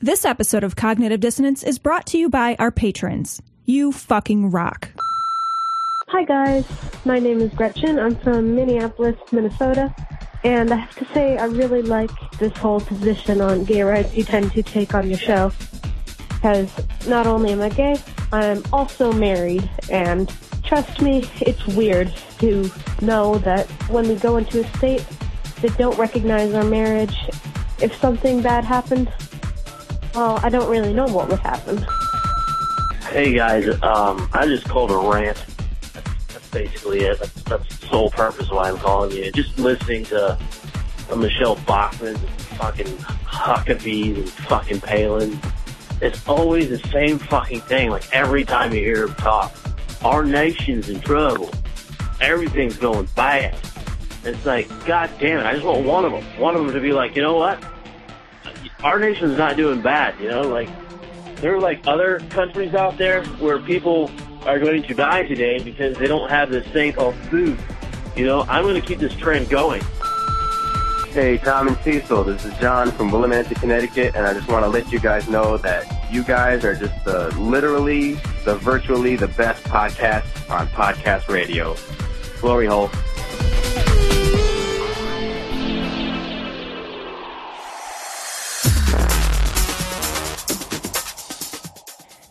This episode of Cognitive Dissonance is brought to you by our patrons. You fucking rock. Hi guys, my name is Gretchen. I'm from Minneapolis, Minnesota. And I have to say, I really like this whole position on gay rights you tend to take on your show. Because not only am I gay, I'm also married. And trust me, it's weird to know that when we go into a state that don't recognize our marriage, if something bad happened, well, I don't really know what would happen. Hey guys, um, I just called a rant. That's, basically it. That's, that's the sole purpose why I'm calling you. Just listening to uh, Michele Bachmann, fucking Huckabees and fucking Palin. It's always the same fucking thing. Like every time you hear him talk, our nation's in trouble. Everything's going bad. It's like, god damn it! I just want one of them. One of them to be like, you know what? Our nation's not doing bad. You know, like there are like other countries out there where people are going to die today because they don't have this thing called food. You know, I'm going to keep this trend going. Hey, Tom and Cecil, this is John from Willimantic, Connecticut, and I just want to let you guys know that you guys are just the literally, the virtually the best podcast on podcast radio. Glory hole.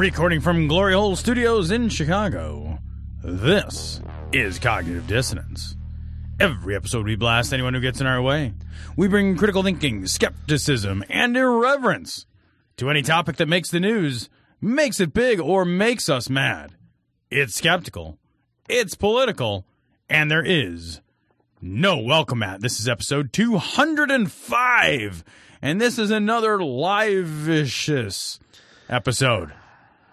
Recording from Glory Hole Studios in Chicago, this is Cognitive Dissonance. Every episode, we blast anyone who gets in our way. We bring critical thinking, skepticism, and irreverence to any topic that makes the news, makes it big, or makes us mad. It's skeptical, it's political, and there is no welcome at. This is episode 205, and this is another live-ish episode.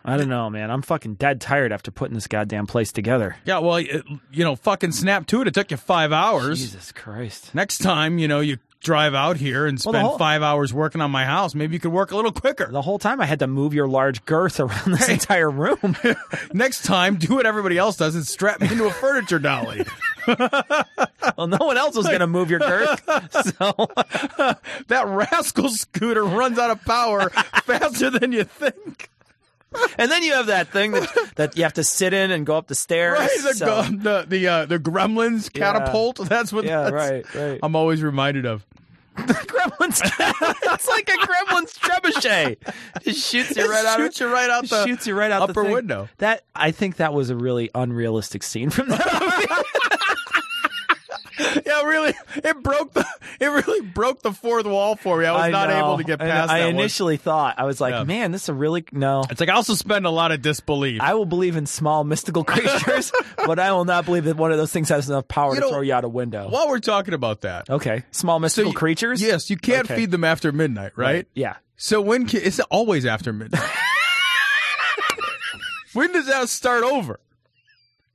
I don't know, man. I'm fucking dead tired after putting this goddamn place together. Yeah, well, it, you know, fucking snap to it. It took you five hours. Jesus Christ. Next time, you know, you drive out here and spend the whole- five hours working on my house. Maybe you could work a little quicker. The whole time I had to move your large girth around this entire room. Next time, do what everybody else does and strap me into a furniture dolly. well, no one else was going to move your girth. So, that rascal scooter runs out of power faster than you think. and then you have that thing that, that you have to sit in and go up the stairs. Right, the so- the the, uh, the Gremlins Yeah. catapult. That's what. Yeah, that's- right, right. I'm always reminded of. The Gremlins. it's like a Gremlins trebuchet. It shoots you It right out. shoots you right out the shoots you right out the upper thing. window. That I think that was a really unrealistic scene from that movie. Yeah, really, it broke the it really broke the fourth wall for me. I was I not know. able to get past I one. initially thought I was like, Yeah. man, this is a really no. It's like I also spend a lot of disbelief. I will believe in small mystical creatures, but I will not believe that one of those things has enough power You to know, throw you out a window. While we're talking about that, Okay, small mystical you- creatures. Yes, you can't Okay. feed them after midnight, right? Yeah. So when can, it's always after midnight. when does that start over?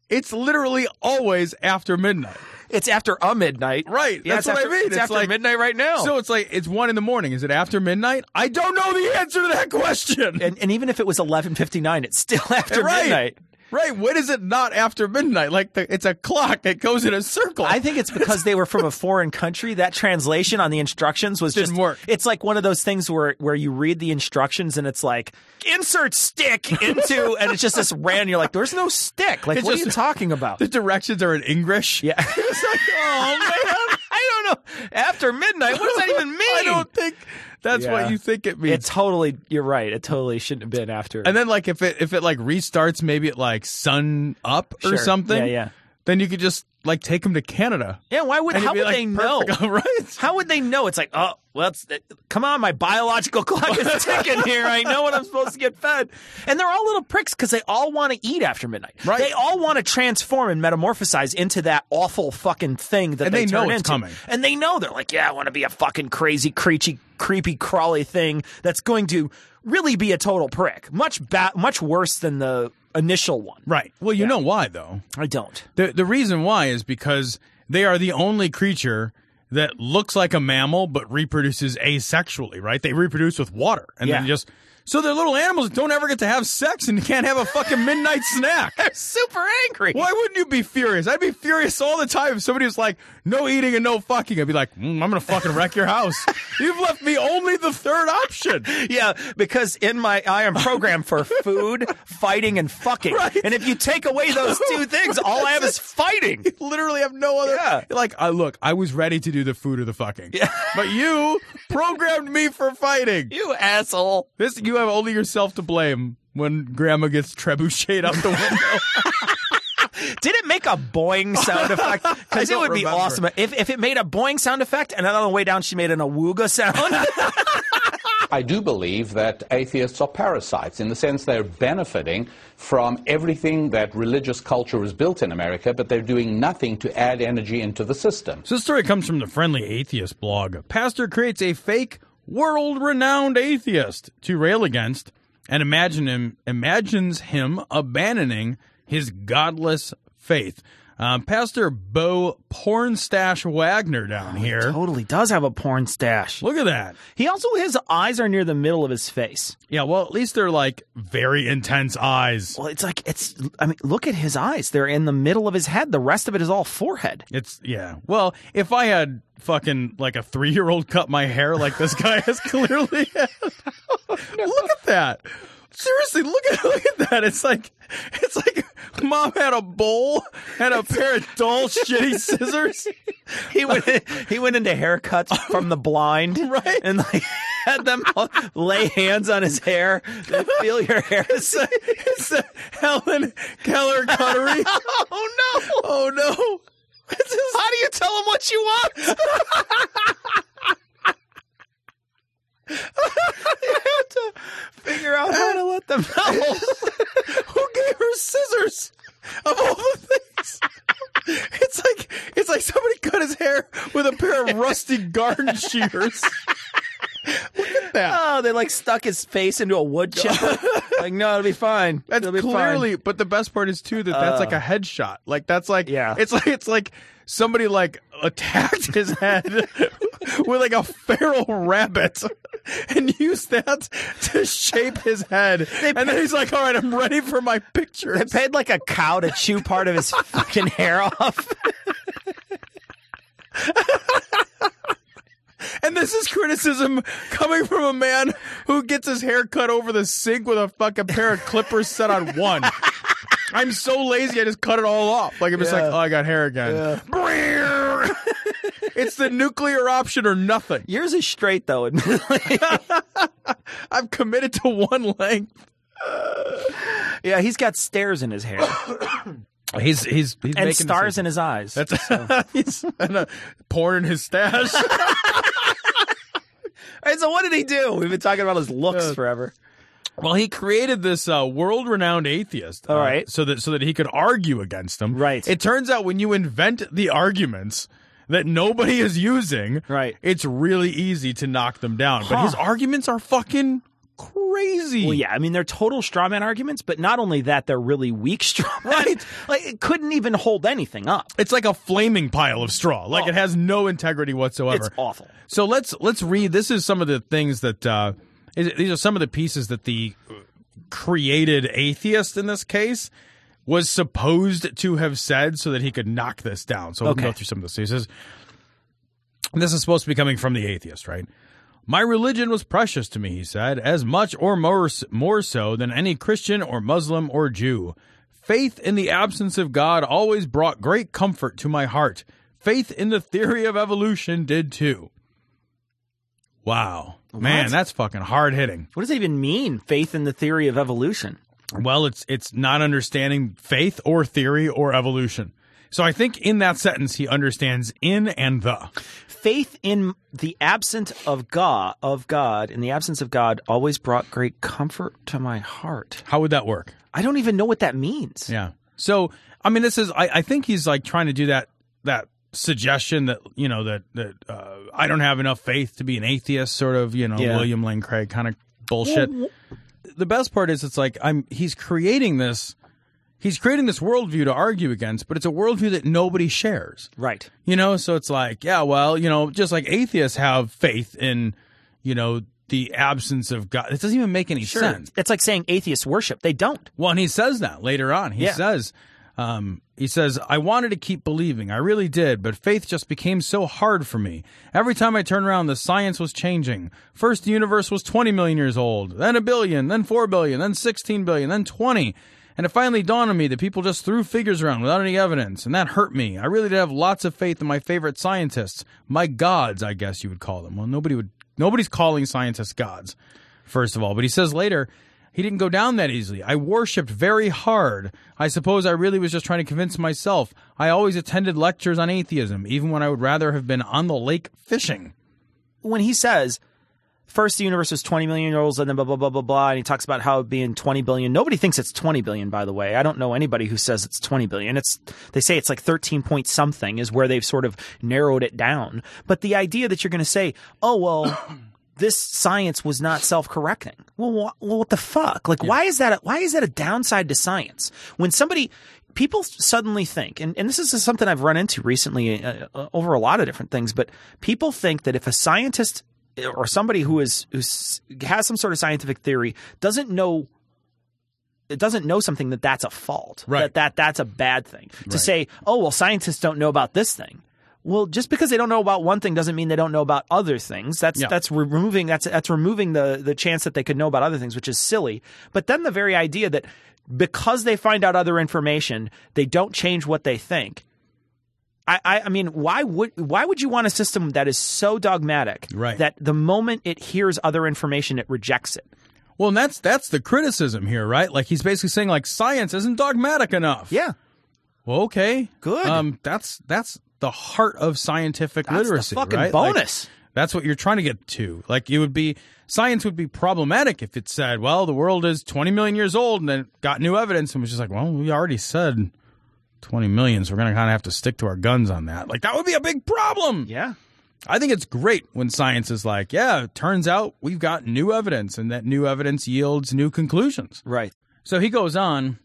It's literally always after midnight. It's after a midnight. Right, Yeah, that's what I mean. It's, It's after like- midnight right now. So it's like it's one in the morning. Is it after midnight? I don't know the answer to that question. and, and even if it was eleven fifty nine, it's still after right. midnight. Right. When is it not after midnight? Like the, it's a clock. It goes in a circle. I think it's because they were from a foreign country. That translation on the instructions was Didn't just work. It's like one of those things where where you read the instructions and it's like insert stick into, and it's just this random. You're like, there's no stick. Like, It's what are just- you talking about? the directions are in English. Yeah. it's like, oh man. I don't know. After midnight, what does that even mean? I don't think that's Yeah. what you think it means. It totally. You're right. It totally shouldn't have been after. and then like if it if it like restarts maybe at like sun up or Sure. something. Yeah, yeah. Then you could just like take them to Canada. Yeah, why would And how it'd like, they know? right? How would they know? It's like, oh, well, it's, come on, my biological clock is ticking here. I know when I'm supposed to get fed. And they're all little pricks because they all want to eat after midnight. Right. They all want to transform and metamorphosize into that awful fucking thing that And they, they know turn it's into. coming. And they know they're like, yeah, I want to be a fucking crazy, creepy, creepy, crawly thing that's going to really be a total prick. Much ba- much worse than the initial one. Right. Well, you know why though. I don't. The the reason why is because they are the only creature that looks like a mammal but reproduces asexually, right? They reproduce with water and then just so they're little animals that don't ever get to have sex and can't have a fucking midnight snack. They're Super angry. Why wouldn't you be furious? I'd be furious all the time if somebody was like, no eating and no fucking. I'd be like, mm, I'm gonna fucking wreck your house. You've left me only the third option. Yeah, because in my I am programmed for food, fighting, and fucking. Right. And if you take away those two things, all I have is fighting. literally have no other. Yeah. Like, I look, I was ready to do the food or the fucking. Yeah. But you programmed me for fighting. You asshole. This you have only yourself to blame when grandma gets trebucheted out the window. Did it make a boing sound effect? Because it don't would be awesome if, if it made a boing sound effect and then on the way down she made an awooga sound. I do believe that atheists are parasites in the sense they're benefiting from everything that religious culture is built in America, but they're doing nothing to add energy into the system. so this story comes from the Friendly Atheist blog. Pastor creates a fake, world-renowned atheist to rail against, and imagine him imagines him abandoning his godless faith. Um, Pastor Bo Pornstash Wagner down here. totally does have a porn stash. Look at that. He also, his eyes are near the middle of his face. Yeah, well, at least they're like very intense eyes. Well, it's like, it's, I mean, look at his eyes. They're in the middle of his head. The rest of it is all forehead. It's yeah. Well, if I had fucking like a three year old cut my hair like this guy has clearly had. look at that. Seriously, look at look at that. It's like it's like mom had a bowl and a pair of dull shitty scissors. He went he went into haircuts from the blind, Right. And like had them lay hands on his hair, feel your hair. It's a, it's a Helen Keller cuttery. oh no! Oh no. How do you tell him what you want? you have to figure out how to let them know. Who gave her scissors? Of all the things, it's like it's like somebody cut his hair with a pair of rusty garden shears. Look at that. Oh, they like stuck his face into a wood chipper. like, no, it'll be fine. That's it'll be clearly, but the best part is too that that's like a uh. headshot. Like that's like, Yeah. it's like it's like somebody like attacked his head with like a feral rabbit and used that to shape his head. and then he's like, "All right, I'm ready for my picture. They paid like a cow to chew part of his fucking hair off. And this is criticism coming from a man who gets his hair cut over the sink with a fucking pair of clippers set on one. I'm so lazy, I just cut it all off. Like, I'm just like, oh, I got hair again. it's the nuclear option or nothing. Yours is straight though, admittedly. I'm committed to one length. yeah, he's got stairs in his hair He's he's he's and stars in his eyes. That's he's and a porn in his stash. All right, so what did he do? We've been talking about his looks Uh, forever. Well, he created this uh, world-renowned atheist, All uh, right. so that so that he could argue against them. Right. It turns out when you invent the arguments that nobody is using, Right. it's really easy to knock them down. But his arguments are fucking crazy. Well, yeah, I mean they're total straw man arguments, but not only that, they're really weak straw man. Right. Like it couldn't even hold anything up. It's like a flaming pile of straw. Like Oh. it has no integrity whatsoever. It's awful. So let's let's read. This is some of the things that uh, is- these are some of the pieces that the created atheist in this case was supposed to have said so that he could knock this down. So we'll go through some of this. He says, "This is supposed to be coming from the atheist, right?" My religion was precious to me, he said, as much or more, more so than any Christian or Muslim or Jew. Faith in the absence of God always brought great comfort to my heart. Faith in the theory of evolution did too. Wow. Man, that's fucking hard hitting. What does it even mean? Faith in the theory of evolution. Well, it's it's not understanding faith or theory or evolution. So I think in that sentence he understands in and the. Faith in the absence of God, of God, in the absence of God, always brought great comfort to my heart. How would that work? I don't even know what that means. Yeah. So I mean, this is I, I think he's like trying to do that that suggestion that you know that that uh, I don't have enough faith to be an atheist, sort of you know Yeah. William Lane Craig kind of bullshit. The best part is it's like I'm he's creating this. He's creating this worldview to argue against, but it's a worldview that nobody shares. Right. You know, so it's like, yeah, well, you know, just like atheists have faith in, you know, the absence of God. It doesn't even make any Sure. sense. It's like saying atheists worship. They don't. Well, and he says that later on. He Yeah. says, um, he says, I wanted to keep believing. I really did, but faith just became so hard for me. Every time I turned around, the science was changing. First, the universe was 20 million years old, then a billion, then 4 billion, then 16 billion, then 20. And it finally dawned on me that people just threw figures around without any evidence, and that hurt me. I really did have lots of faith in my favorite scientists, my gods, I guess you would call them. Well, nobody would, nobody's calling scientists gods, first of all. But he says later, he didn't go down that easily. I worshipped very hard. I suppose I really was just trying to convince myself. I always attended lectures on atheism, even when I would rather have been on the lake fishing. when he says first the universe was 20 million years old and then blah blah blah blah blah and he talks about how it being 20 billion nobody thinks it's 20 billion by the way. I don't know anybody who says it's 20 billion. It's they say it's like 13 point something is where they've sort of narrowed it down. But the idea that you're going to say oh well this science was not self-correcting. Well, wh- well what the fuck? Like why is that a, why is that a downside to science? When somebody people suddenly think and, and this is something i've run into recently uh, uh, over a lot of different things but people think that if a scientist or somebody who is who's has some sort of scientific theory doesn't know it doesn't know something that that's a fault Right. that, that that's a bad thing. To say oh well scientists don't know about this thing. Well just because they don't know about one thing doesn't mean they don't know about other things. That's Yeah. that's removing that's that's removing the the chance that they could know about other things which is silly. But then the very idea that because they find out other information they don't change what they think I, I, mean, why would why would you want a system that is so dogmatic Right. that the moment it hears other information, it rejects it? Well, and that's that's the criticism here, right? Like he's basically saying like science isn't dogmatic enough. Yeah, Well, okay. Good. Um that's that's the heart of scientific That's the literacy, fucking right? Like, bonus. that's what you're trying to get to. Like it would be science would be problematic if it said, well, the world is 20 million years old and then got new evidence and was just like, well, we already said 20 million, so we're going to kind of have to stick to our guns on that. Like that would be a big problem. yeah. I think it's great when science is like, yeah, it turns out we've got new evidence and that new evidence yields new conclusions. Right. So he goes on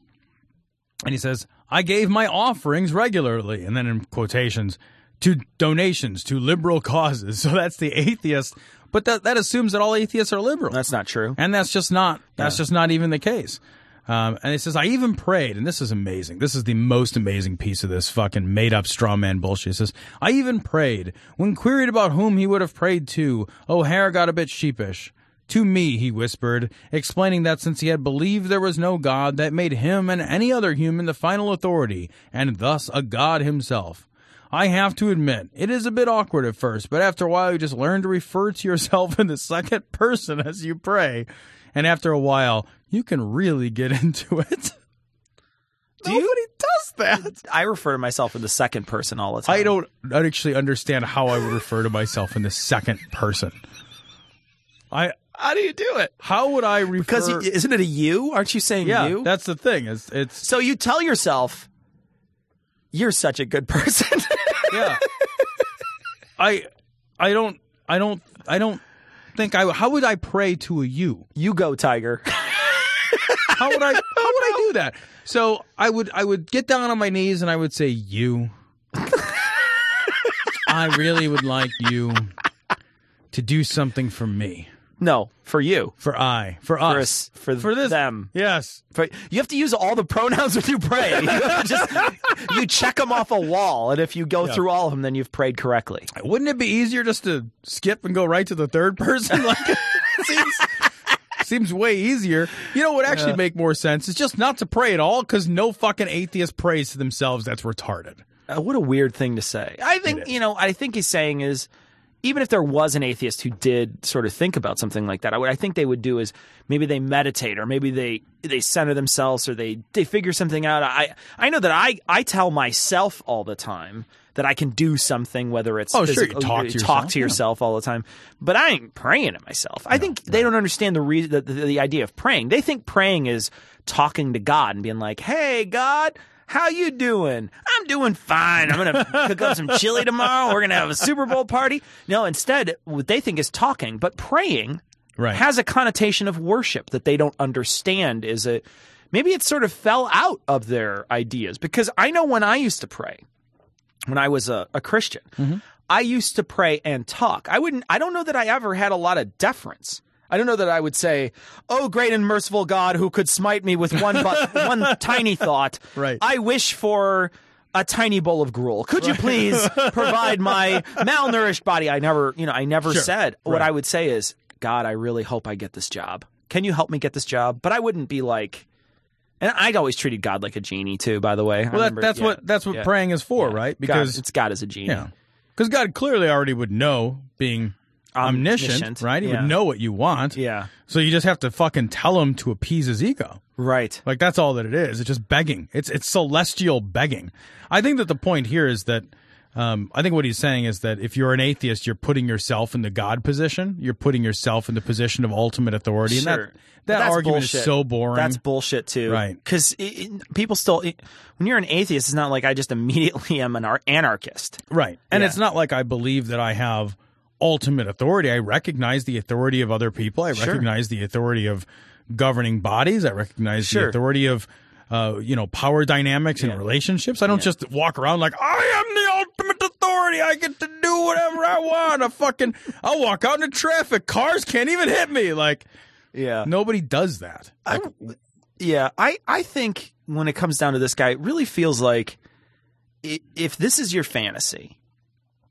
and he says, I gave my offerings regularly, and then in quotations, to donations to liberal causes. So that's the atheist. But that, that assumes that all atheists are liberal. That's not true. And that's just not that's just not even the case. Um, and he says, I even prayed, and this is amazing. This is the most amazing piece of this fucking made up straw man bullshit. He says, I even prayed. When queried about whom he would have prayed to, O'Hare got a bit sheepish. To me, he whispered, explaining that since he had believed there was no God, that made him and any other human the final authority, and thus a God himself. I have to admit, it is a bit awkward at first, but after a while you just learn to refer to yourself in the second person as you pray. And after a while, you can really get into it. Nobody does that. I refer to myself in the second person all the time. I don't actually understand how I would refer to myself in the second person. I How do you do it? how would I refer? Because isn't it a you? Aren't you saying yeah, you? that's the thing. It's it's so you tell yourself, "You're such a good person." yeah. I I don't I don't I don't think I how would I pray to a you? you go, Tiger. How would I how would I do that? So I would I would get down on my knees and I would say you. I really would like you to do something for me. No, for you. For I. For For us. us. For, for this them. Yes. For, you have to use all the pronouns when you pray. You, just, you check them off a wall, and if you go through all of them, then you've prayed correctly. Wouldn't it be easier just to skip and go right to the third person? Like it seems seems way easier. You know what actually make more sense is just not to pray at all because no fucking atheist prays to themselves. That's retarded. Uh, what a weird thing to say. I think you know. I think he's saying is, even if there was an atheist who did sort of think about something like that, I, what I think they would do is maybe they meditate or maybe they they center themselves or they they figure something out. I I know that I I tell myself all the time that I can do something, whether it's Oh, sure, you physical- talk to talk yourself, to yeah. yourself all the time, but I ain't praying to myself. I think they don't understand the reason the, the, the idea of praying. They think praying is talking to God and being like, "Hey, God." How you doing? I'm doing fine. I'm gonna cook up some chili tomorrow. We're gonna have a Super Bowl party. No, instead, what they think is talking, but praying Right. has a connotation of worship that they don't understand. Is it? maybe it sort of fell out of their ideas because I know when I used to pray, when I was a, a Christian, Mm-hmm. I used to pray and talk. I wouldn't. I don't know that I ever had a lot of deference. I don't know that I would say, "Oh, great and merciful God, who could smite me with one but one tiny thought." Right. I wish for a tiny bowl of gruel. Could you please provide my malnourished body? I never, you know, I never Sure. said. What Right. I would say is, God, I really hope I get this job. Can you help me get this job? But I wouldn't be like, and I'd always treated God like a genie too. By the way, Well, that, remember- that's yeah, what that's what yeah, praying is for, yeah. right? God- Because it's God as a genie. because God clearly already would know, being omniscient, Omniscient, right? He yeah. would know what you want. Yeah. So you just have to fucking tell him to appease his ego. Right. Like that's all that it is. It's just begging. It's it's celestial begging. I think that the point here is that um, I think what he's saying is that if you're an atheist, you're putting yourself in the God position. You're putting yourself in the position of ultimate authority, Sure. and that that argument bullshit. is so boring. That's bullshit too. Right. Because people still, it- when you're an atheist, it's not like I just immediately am an ar- anarchist. Right. And Yeah. it's not like I believe that I have ultimate authority. I recognize the authority of other people. I Sure. recognize the authority of governing bodies. I recognize Sure. the authority of uh, you know, power dynamics Yeah. relationships. I don't just walk around like I am the ultimate authority. I get to do whatever I want. I fucking I'll walk out into traffic. Cars can't even hit me. Like Yeah. nobody does that. I, yeah, I, I think when it comes down to this guy, it really feels like if this is your fantasy,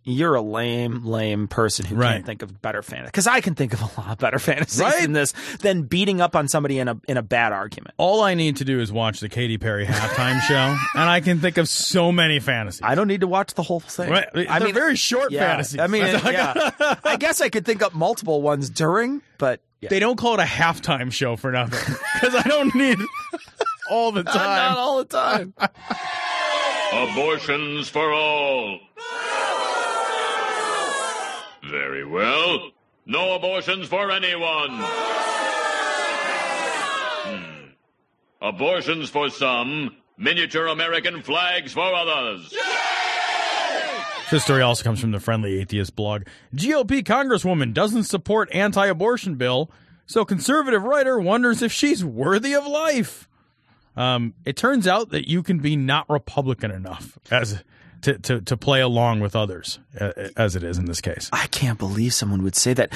you're a lame, lame person who Right. can't think of better fantasy. Because I can think of a lot better fantasies Right? than this, than beating up on somebody in a in a bad argument. All I need to do is watch the Katy Perry halftime show, and I can think of so many fantasies. I don't need to watch the whole thing. Right. I They're mean, very short yeah, fantasies. I mean, That's I yeah. I guess I could think up multiple ones during, but yeah. They don't call it a halftime show for nothing because I don't need all the not time. all the time. Abortions for all. Very well. No abortions for anyone. Hmm. Abortions for some, miniature American flags for others. This story also comes from the Friendly Atheist blog. GOP Congresswoman doesn't support anti-abortion bill, so conservative writer wonders if she's worthy of life. Um, it turns out that you can be not Republican enough as to, to, to play along with others, uh, as it is in this case. I can't believe someone would say that.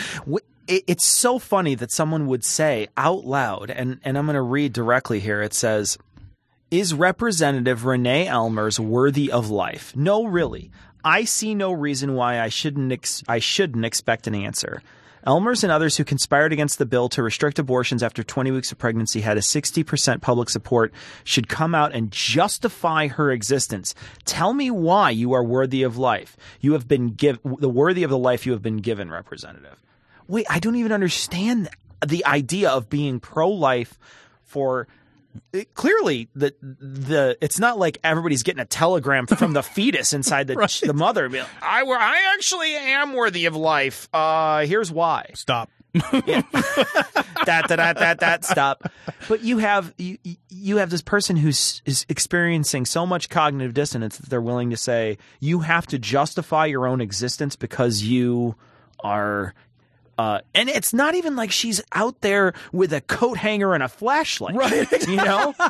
It's so funny that someone would say out loud, and, and I'm going to read directly here. It says, Is Representative Renee Ellmers worthy of life? No, really. I see no reason why I shouldn't ex- I shouldn't expect an answer. Ellmers and others who conspired against the bill to restrict abortions after 20 weeks of pregnancy had a 60% public support should come out and justify her existence. Tell me why you are worthy of life. You have been give the worthy of the life you have been given, representative. Wait, I don't even understand the idea of being pro-life for it- clearly the the it's not like everybody's getting a telegram from the fetus inside the the mother. Like, I were I actually am worthy of life. Uh, here's why. Stop. that that that that that stop. But you have you you have this person who's is experiencing so much cognitive dissonance that they're willing to say you have to justify your own existence because you are. Uh, and it's not even like she's out there with a coat hanger and a flashlight, Right. You know,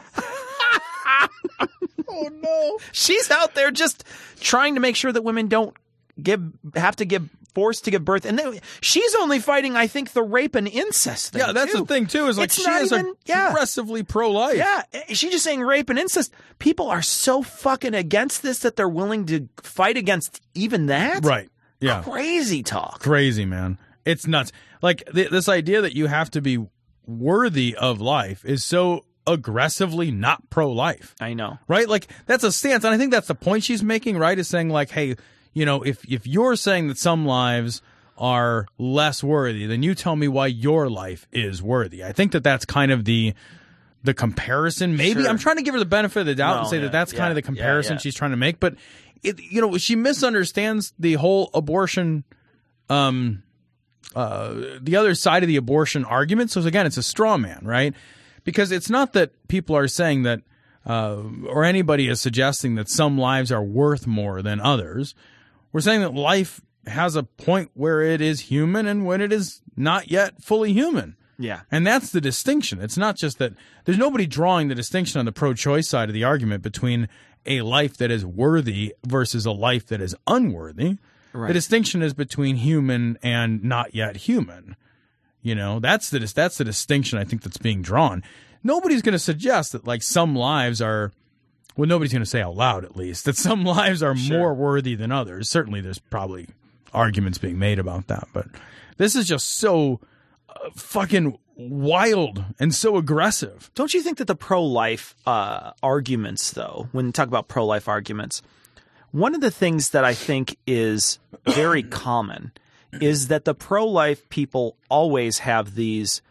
Oh, no. she's out there just trying to make sure that women don't give have to give forced to give birth, and then she's only fighting, I think, the rape and incest. Thing Yeah, that's too. the thing, too, is like It's she is even- yeah. aggressively pro-life. Yeah, she's just saying rape and incest. People are so fucking against this that they're willing to fight against even that. Right. Yeah. Crazy talk. crazy, man. It's nuts. Like th- this idea that you have to be worthy of life is so aggressively not pro-life, I know. right? Like that's a stance, and I think that's the point she's making. Right? Is saying like, hey, you know, if if you're saying that some lives are less worthy, then you tell me why your life is worthy. I think that that's kind of the the comparison. Maybe Sure. I'm trying to give her the benefit of the doubt and say yeah, that that's yeah, kind of the comparison yeah. she's trying to make. But it, you know, she misunderstands the whole abortion, um, uh, the other side of the abortion argument. So again, it's a straw man, right? Because it's not that people are saying that, uh, or anybody is suggesting that some lives are worth more than others. We're saying that life has a point where it is human and when it is not yet fully human. Yeah. And that's the distinction. It's not just that there's nobody drawing the distinction on the pro choice side of the argument between a life that is worthy versus a life that is unworthy. The distinction is between human and not yet human. You know, that's the that's the distinction I think that's being drawn. Nobody's going to suggest that like some lives are well nobody's going to say out loud at least that some lives are more worthy than others. Certainly there's probably arguments being made about that, but this is just so uh, fucking wild and so aggressive. Don't you think that the pro life uh, arguments, though, when you talk about pro life arguments, one of the things that I think is very common is that the pro life people always have these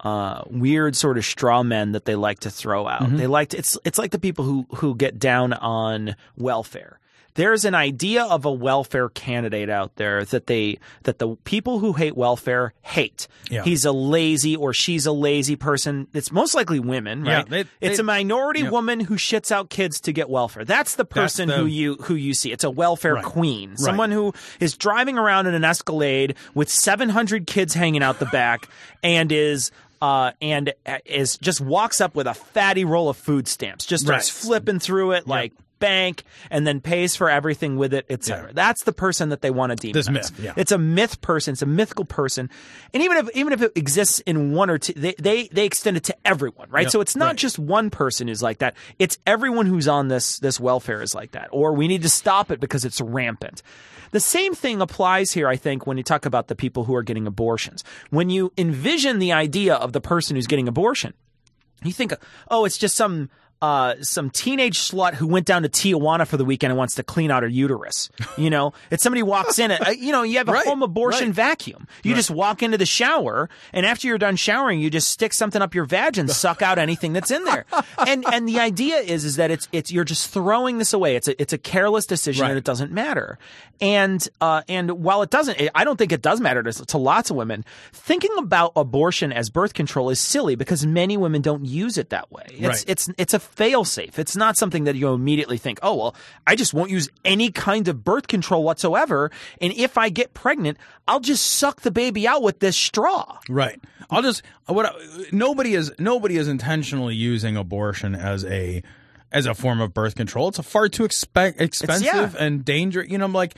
uh, weird sort of straw men that they like to throw out. They like to, it's it's like the people who who get down on welfare. There's an idea of a welfare candidate out there that they that the people who hate welfare hate. Yeah. He's a lazy or she's a lazy person. It's most likely women, Yeah, right? they- it's they- a minority yeah. woman who shits out kids to get welfare. That's the person the- who you who you see. It's a welfare Right. queen. Someone who is driving around in an Escalade with 700 kids hanging out the back and is uh, and is just walks up with a fatty roll of food stamps, just starts Right. flipping through it like bank, and then pays for everything with it, etc. Yeah. That's the person that they want to demonize. This myth, yeah. It's a myth person. It's a mythical person, and even if even if it exists in one or two, they they, they extend it to everyone, right? Yep, So it's not right. just one person who's like that. It's everyone who's on this this welfare is like that, or we need to stop it because it's rampant. The same thing applies here, I think, when you talk about the people who are getting abortions. When you envision the idea of the person who's getting abortion, you think, oh, it's just some uh, some teenage slut who went down to Tijuana for the weekend and wants to clean out her uterus. You know, it's somebody walks in, and, uh, you know, you have a Right, home abortion right. vacuum. You just walk into the shower, and after you're done showering, you just stick something up your vag and suck out anything that's in there. and and the idea is is that it's it's you're just throwing this away. It's a it's a careless decision, Right. and it doesn't matter. And uh, and while it doesn't, I don't think it does matter to, to lots of women. Thinking about abortion as birth control is silly because many women don't use it that way. It's Right. it's it's a fail safe. It's not something that you immediately think, oh well, I just won't use any kind of birth control whatsoever. And if I get pregnant, I'll just suck the baby out with this straw. Right. I'll just what I- nobody is nobody is intentionally using abortion as a as a form of birth control. It's a far too expe- expensive yeah. and dangerous. You know, I'm like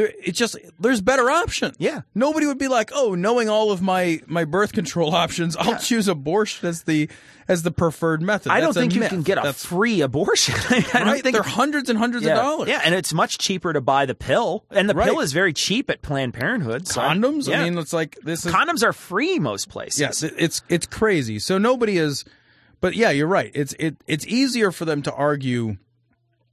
there. It's just there's better options. Yeah. Nobody would be like, oh, knowing all of my my birth control options, I'll choose abortion as the as the preferred method. I don't think you myth. can get a That's free abortion. I don't right. think They're hundreds and hundreds yeah. of dollars. Yeah, and it's much cheaper to buy the pill, and the Right. pill is very cheap at Planned Parenthood. so- Condoms. Yeah. I mean, it's like this is condoms are free most places. Yes, it- it's it's crazy. So nobody is, but yeah, you're right. It's it it's easier for them to argue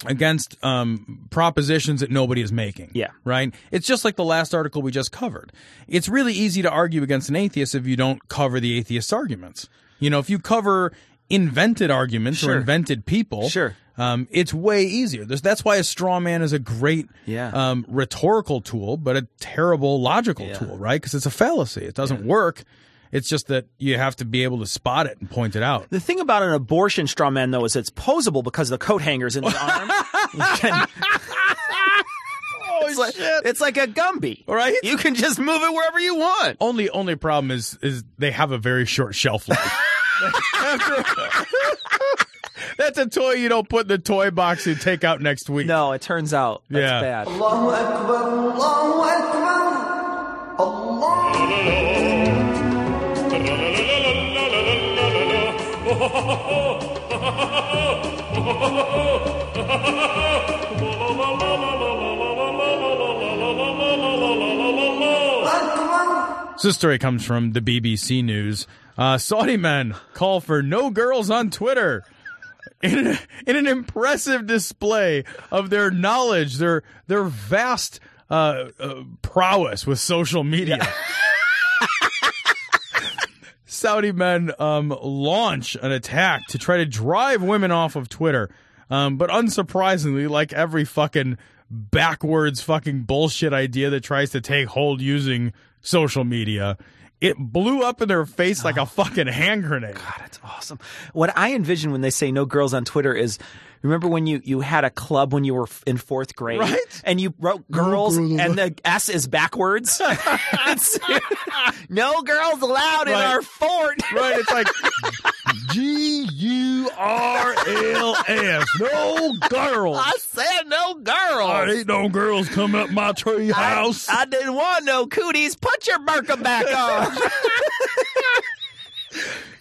against um, propositions that nobody is making. Yeah. right. It's just like the last article we just covered. It's really easy to argue against an atheist if you don't cover the atheist's arguments. You know, if you cover invented arguments Sure. or invented people, Sure. um, it's way easier. There's, that's why a straw man is a great Yeah. um, rhetorical tool, but a terrible logical Yeah. tool, right? Because it's a fallacy. It doesn't work. It's just that you have to be able to spot it and point it out. The thing about an abortion straw man, though, is it's posable because the coat hanger's in the arm. You can- it's, like, it's like a Gumby, Right? You can just move it wherever you want. Only only problem is is they have a very short shelf life. That's a toy you don't put in the toy box you take out next week. No, it turns out that's Yeah. bad. This story comes from the BBC News. Uh, Saudi men call for no girls on Twitter. In an, in an impressive display of their knowledge, their their vast uh, uh, prowess with social media. Saudi men um, launch an attack to try to drive women off of Twitter. Um, but unsurprisingly, like every fucking backwards fucking bullshit idea that tries to take hold using social media, it blew up in their face like a fucking hand grenade. God, it's awesome. What I envision when they say no girls on Twitter is remember when you, you had a club when you were in fourth grade Right. and you wrote girls and the S is backwards? No girls allowed in our fort. Right? It's like G U R L S. No girls. I said no girls. ain't no girls coming up my tree house. I didn't want no cooties. Put your burka back on.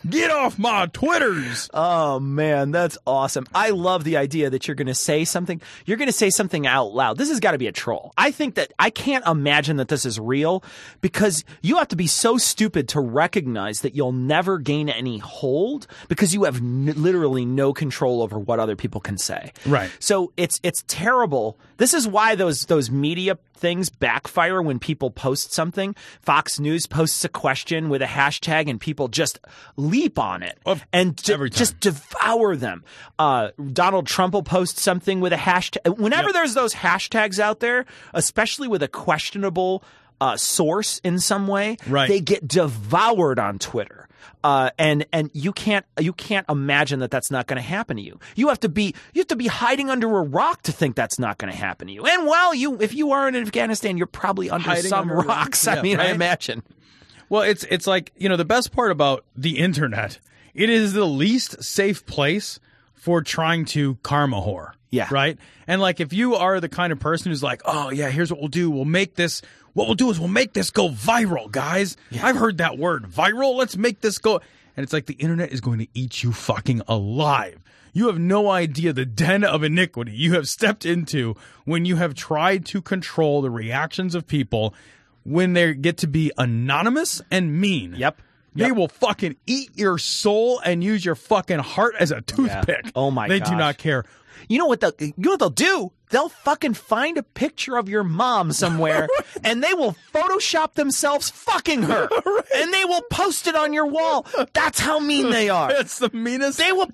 Get off my Twitters. Oh man, that's awesome. I love the idea that you're going to say something. You're going to say something out loud. This has got to be a troll. I think that I can't imagine that this is real because you have to be so stupid to recognize that you'll never gain any hold because you have n- literally no control over what other people can say. Right. So it's it's terrible. This is why those those media things backfire when people post something. Fox News posts a question with a hashtag and people just leap on it and ju- just devour them. Uh, Donald Trump will post something with a hashtag. Whenever Yep. there's those hashtags out there, especially with a questionable uh, source in some way, Right. they get devoured on Twitter. Uh, and and you can't you can't imagine that that's not going to happen to you. You have to be you have to be hiding under a rock to think that's not going to happen to you. And while you if you are in Afghanistan, you're probably under Hiding some under rocks. I Yeah, mean, I imagine. Well, it's it's like you know the best part about the internet. It is the least safe place for trying to karma whore. Yeah. Right. And like if you are the kind of person who's like, oh yeah, here's what we'll do. We'll make this. What we'll do is we'll make this go viral, guys. I've heard that word, viral. Let's make this go. And it's like the internet is going to eat you fucking alive. You have no idea the den of iniquity you have stepped into when you have tried to control the reactions of people when they get to be anonymous and mean. Yep. They Yep. will fucking eat your soul and use your fucking heart as a toothpick. Oh my They gosh. do not care. You know what they'll you know what they'll do? They'll fucking find a picture of your mom somewhere and they will Photoshop themselves fucking her. And they will post it on your wall. That's how mean they are. It's the meanest. They will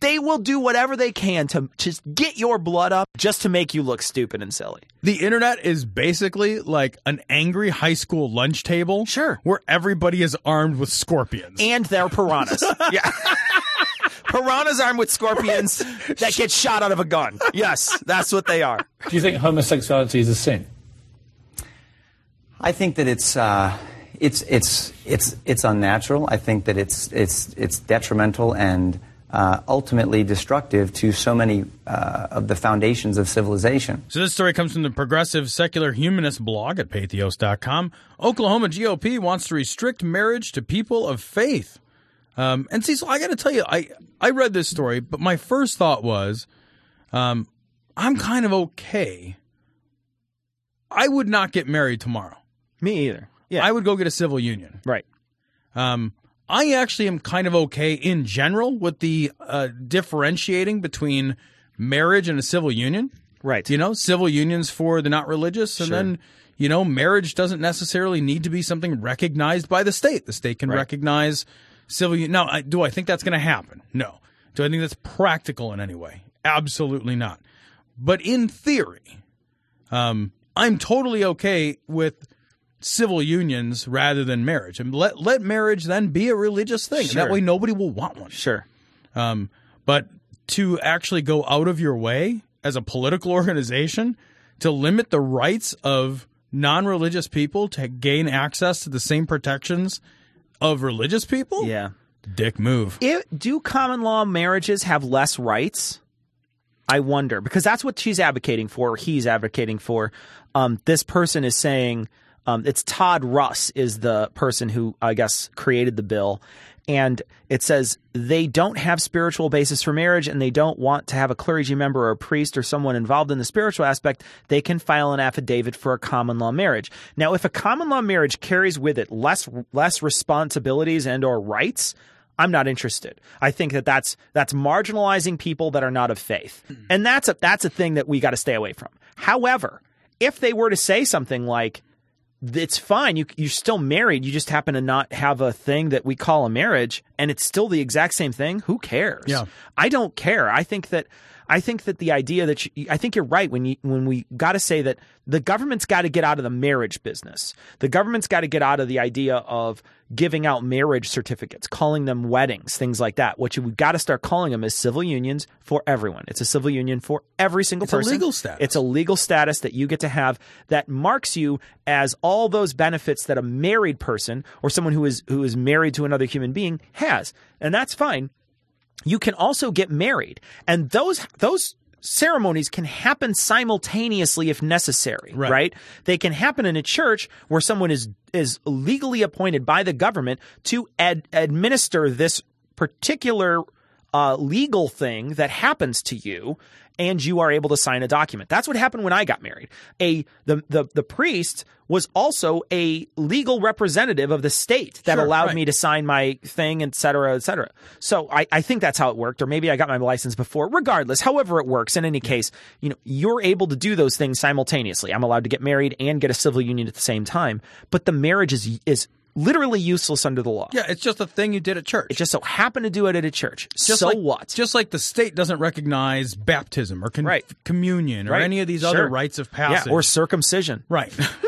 they will do whatever they can to just get your blood up just to make you look stupid and silly. the internet is basically like an angry high school lunch table. Sure. Where everybody is armed with scorpions. And they're piranhas. yeah. Piranhas armed with scorpions that get shot out of a gun. Yes, that's what they are. Do you think homosexuality is a sin? I think that it's uh, it's it's it's it's unnatural. I think that it's it's it's detrimental and uh, ultimately destructive to so many uh, of the foundations of civilization. So this story comes from the Progressive Secular Humanist blog at patheos.com. Oklahoma GOP wants to restrict marriage to people of faith. Um, and see, so I got to tell you, I, I read this story, but my first thought was, um, I'm kind of okay. I would not get married tomorrow. Me either. Yeah. I would go get a civil union. right. Um, I actually am kind of okay in general with the uh, differentiating between marriage and a civil union. Right. You know, civil unions for the not religious, and Sure. then you know, marriage doesn't necessarily need to be something recognized by the state. The state can Right. recognize civil. un- Now, I, do I think that's going to happen? No. Do I think that's practical in any way? Absolutely not. But in theory, um, I'm totally okay with civil unions rather than marriage, and let let marriage then be a religious thing. And that way, nobody will want one. Sure. Um, but to actually go out of your way as a political organization to limit the rights of non-religious people to gain access to the same protections of religious people, Yeah. dick move. If, do common law marriages have less rights? I wonder because that's what she's advocating for. Or he's advocating for. Um, this person is saying um, it's Todd Russ is the person who I guess created the bill, and it says they don't have spiritual basis for marriage, and they don't want to have a clergy member or a priest or someone involved in the spiritual aspect. They can file an affidavit for a common law marriage. Now, if a common law marriage carries with it less less responsibilities and or rights. I'm not interested. I think that that's that's marginalizing people that are not of faith, hmm. and that's a that's a thing that we got to stay away from. However, if they were to say something like, it's fine. You you're still married. You just happen to not have a thing that we call a marriage, and it's still the exact same thing. Who cares? Yeah. I don't care. I think that I think that the idea that you, I think you're right when you when we got to say that the government's got to get out of the marriage business. The government's got to get out of the idea of giving out marriage certificates, calling them weddings, things like that. What you've got to start calling them is civil unions for everyone. It's a civil union for every single It's a person. legal status. It's a legal status that you get to have that marks you as all those benefits that a married person or someone who is who is married to another human being has. And that's fine. You can also get married. And those those ceremonies can happen simultaneously if necessary, right. They can happen in a church where someone is is legally appointed by the government to ad- administer this particular uh, legal thing that happens to you and you are able to sign a document. That's what happened when I got married. A the the, the priest was also a legal representative of the state that Sure, allowed right. me to sign my thing, et cetera, et cetera. So I, I think that's how it worked, or maybe I got my license before. Regardless, however it works, in any case, you know, you're able to do those things simultaneously. I'm allowed to get married and get a civil union at the same time, but the marriage is is literally useless under the law. Yeah, it's just a thing you did at church. It just so happened to do it at a church. Just so like, what? Just like the state doesn't recognize baptism or con- Right. communion or Right. any of these Sure. other rites of passage. Yeah, or circumcision. right.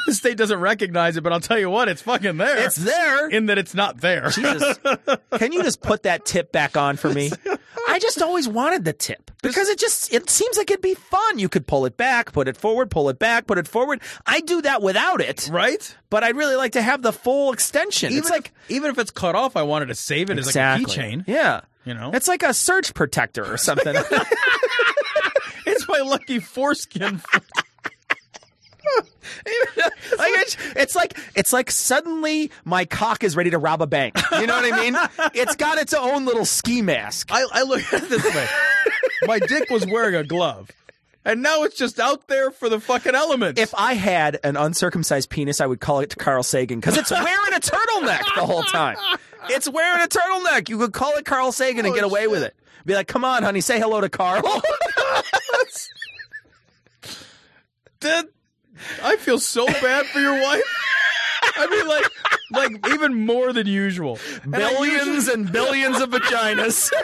the state doesn't recognize it, but I'll tell you what, it's fucking there. It's there. in that it's not there. Jesus. Can you just put that tip back on for me? I just always wanted the tip because it just it seems like it'd be fun. You could pull it back, put it forward, pull it back, put it forward. I do that without it, right? But I'd really like to have the full extension. Even it's like if, even if it's cut off, I wanted to save it exactly. as like a keychain. Yeah. You know? It's like a surge protector or something. It's my lucky foreskin. Like, it's, it's like it's like suddenly my cock is ready to rob a bank. You know what I mean? It's got its own little ski mask. I, I look at it this way. my dick was wearing a glove. And now it's just out there for the fucking elements. If I had an uncircumcised penis, I would call it Carl Sagan because it's wearing a turtleneck the whole time. It's wearing a turtleneck. You could call it Carl Sagan and get away with it. Be like, come on, honey, say hello to Carl. That- I feel so bad for your wife. I mean, like, like even more than usual. And billions usually- and billions of vaginas.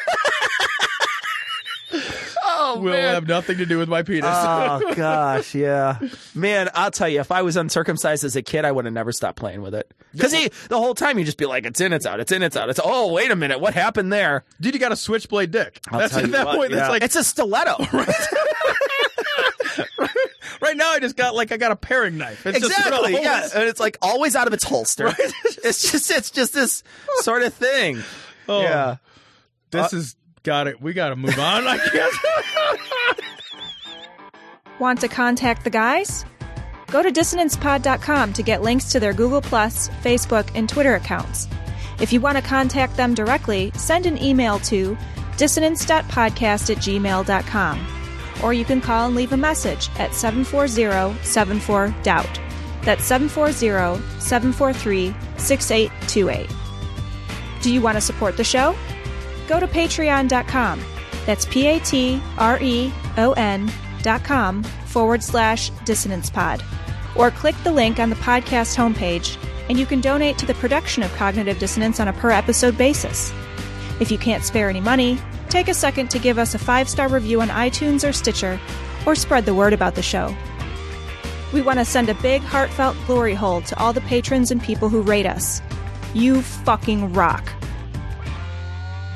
oh will man. have nothing to do with my penis. Oh gosh, yeah, man. I'll tell you, if I was uncircumcised as a kid, I would have never stopped playing with it. Because the whole time you'd just be like, "It's in, it's out, it's in, it's out." It's oh, wait a minute, what happened there? Dude, you got a switchblade dick. I'll That's at that what, point. yeah. That's like it's a stiletto. right now. I just got like I got a paring knife. It's just exactly. always- yeah, and it's like always out of its holster. it's just it's just this sort of thing. Oh, Yeah. This uh, is got it. We got to move on. I guess. Want to contact the guys? Go to dissonancepod.com to get links to their Google, Plus, Facebook, and Twitter accounts. If you want to contact them directly, send an email to dissonance.podcast at gmail.com. Or you can call and leave a message at 740 74 Doubt. That's 740 743 6828. Do you want to support the show? Go to patreon.com. That's P A T R E O N dot com forward slash dissonance pod. Or click the link on the podcast homepage and you can donate to the production of Cognitive Dissonance on a per episode basis. If you can't spare any money, take a second to give us a five star review on iTunes or Stitcher, or spread the word about the show. We want to send a big, heartfelt glory hole to all the patrons and people who rate us. You fucking rock.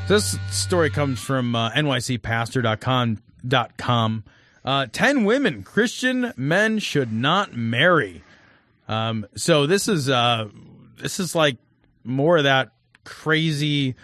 This story comes from uh, nycpastor.com. Uh, Ten women Christian men should not marry. Um, so this is uh, this is like more of that crazy.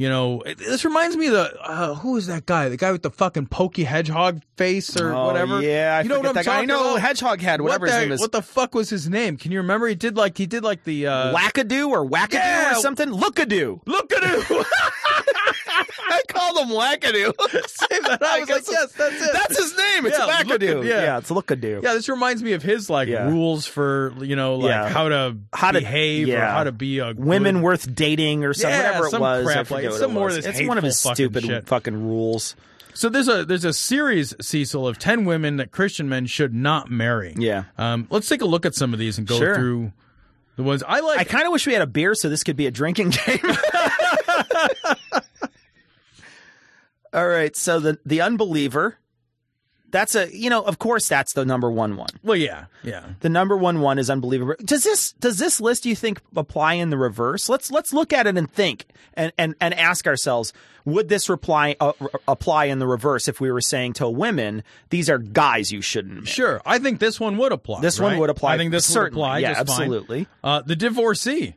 You know, it- this reminds me of the uh, who is that guy? The guy with the fucking pokey hedgehog face or Oh, whatever. yeah, I you know what I'm that guy. I know, about? Hedgehog Head, whatever what his the, name is. What the fuck was his name? Can you remember? He did like he did like the uh, Wackadoo or wackadoo Yeah. or something? Lookadoo. Lookadoo. I called him wackadoo. That. I was like, yes, that's it. That's his name. It's Yeah, wackadoo. Lookadoo, yeah. it's lookadoo. Yeah, this reminds me of his like Yeah. rules for you know like Yeah. how to How to- behave or how to be a Women good- worth dating or some, Yeah, whatever it was. Crap like- some it more of was. this It's one of his fucking stupid shit. fucking rules. So there's a there's a series, Cecil, of ten women that Christian men should not marry. Yeah. Um, let's take a look at some of these and go Sure. through the ones I like. I kind of wish we had a beer so this could be a drinking game. All right, so the the unbeliever. That's a you know of course that's the number one one. well, yeah, yeah. The number one one is unbelievable. Does this does this list you think apply in the reverse? Let's let's look at it and think and and, and ask ourselves: Would this reply uh, apply in the reverse if we were saying to women, these are guys you shouldn't? marry? Sure, I think this one would apply. This one would apply I think this certainly. would apply. Yeah, absolutely. Uh, the divorcee.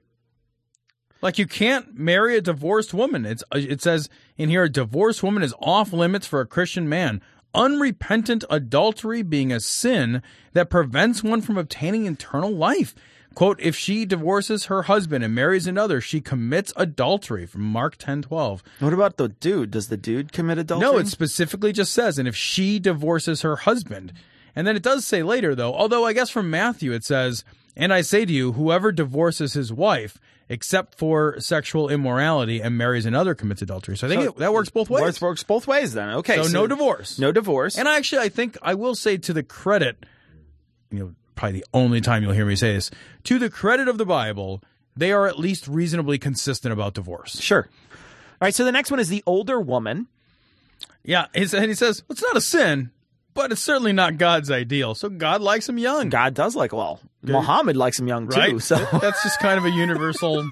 Like you can't marry a divorced woman. It's uh, it says in here a divorced woman is off limits for a Christian man. Unrepentant adultery being a sin that prevents one from obtaining eternal life. Quote, if she divorces her husband and marries another, she commits adultery from Mark ten twelve. What about the dude? Does the dude commit adultery? No, it specifically just says, and if she divorces her husband. And then it does say later, though, although I guess from Matthew it says, and I say to you, whoever divorces his wife, except for sexual immorality, and marries another commits adultery. So I think So- it, that works both ways. Works, works both ways then. Okay, so, no divorce. No divorce. And actually, I think I will say to the credit, you know, probably the only time you'll hear me say this, to the credit of the Bible, they are at least reasonably consistent about divorce. Sure. All right, so the next one is the older woman. Yeah, and he says it's not a sin, but it's certainly not God's ideal. So God likes him young, God does like well, Muhammad likes him young right? too. So that's just kind of a universal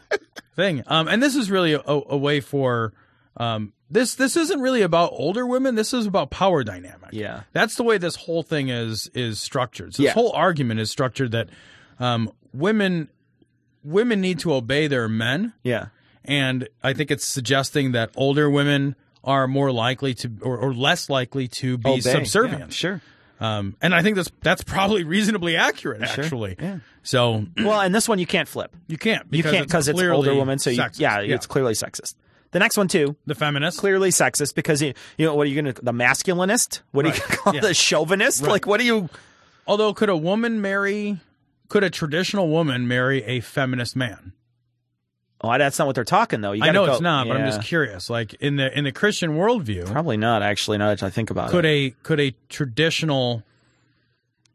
thing. Um, and this is really a, a way for um, this. This isn't really about older women. This is about power dynamic. Yeah. that's the way this whole thing is is structured. So this Yeah. whole argument is structured that um, women women need to obey their men. yeah. and I think it's suggesting that older women are more likely to or, or less likely to be Obey. subservient. Yeah, sure. Um, and I think that's that's probably reasonably accurate, actually. Yeah. So Well, and this one you can't flip. you can't You because can't because it's, clearly older woman. So you, sexist. yeah, it's clearly sexist. The next one too, the feminist. clearly sexist because you, you know what are you going to the masculinist? What are you Right. going to call Yeah. the chauvinist? Right. Like what do you? Although, could a woman marry? Could a traditional woman marry a feminist man? Oh, that's not what they're talking though. You I know go- it's not, but I'm just curious. Like in the in the Christian worldview, probably not actually. Now that I think about could it, a could a traditional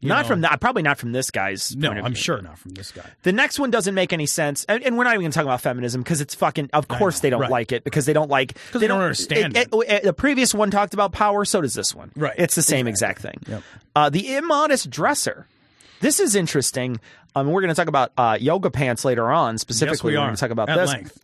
not know- from that. Probably not from this guy's. no, point of I'm sure not from this guy. The next one doesn't make any sense, and, and we're not even going to talk about feminism because it's fucking. Of course, know, they don't right. like it because they don't like. Because they don't understand it, it- The previous one talked about power, so does this one. Right. It's the same exact thing. Yep. Uh, the immodest dresser. This is interesting. Um, we're going to talk about uh, yoga pants later on. Specifically, yes, we are are. going to talk about At this. length.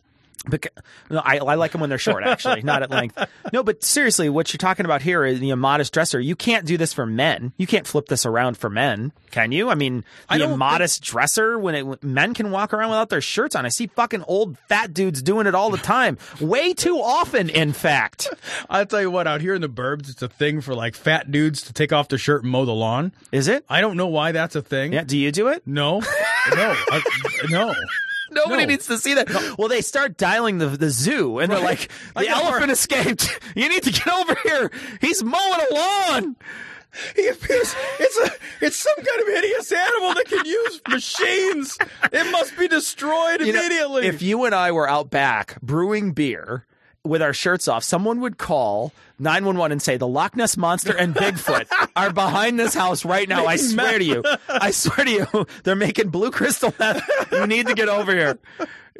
Beca- no, I, I like them when they're short, actually, not at length. No, but seriously, what you're talking about here is the immodest dresser. You can't do this for men. You can't flip this around for men, can you? I mean, the don't immodest dresser when it, men can walk around without their shirts on. I see fucking old fat dudes doing it all the time, way too often, in fact. I'll tell you what, out here in the burbs, it's a thing for like fat dudes to take off their shirt and mow the lawn. Is it? I don't know why that's a thing. Yeah. Do you do it? No, no, I, no. Nobody No. needs to see that. Well, they start dialing the the zoo, and they're like, "The know. elephant escaped. You need to get over here. He's mowing a lawn." He appears it's a it's some kind of hideous animal that can use machines. It must be destroyed You know, immediately. if you and I were out back brewing beer with our shirts off, someone would call 911 and say, The Loch Ness Monster and Bigfoot are behind this house right now. I swear to you. I swear to you. They're making blue crystal meth. You need to get over here.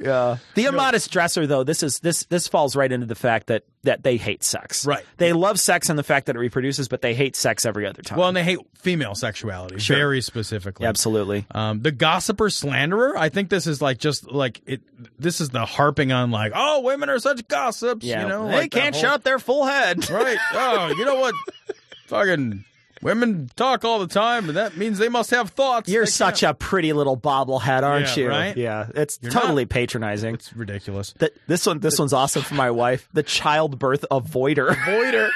Yeah. The immodest dresser, though, this is this this falls right into the fact that that they hate sex. Right. They love sex and the fact that it reproduces, but they hate sex every other time. well, and they hate female sexuality Sure. very specifically. absolutely. Um, the gossiper slanderer. I think this is like just like it. This is the harping on like, oh, women are such gossips. Yeah. you know, they like that can't whole- shut up their full head. Right. Oh, you know what? Fucking women talk all the time, and that means they must have thoughts. You're such a pretty little bobblehead, aren't Yeah, you? right? Yeah, it's You're totally not- patronizing. It's ridiculous. Th- this one, this one's awesome for my wife. The childbirth avoider. Voider.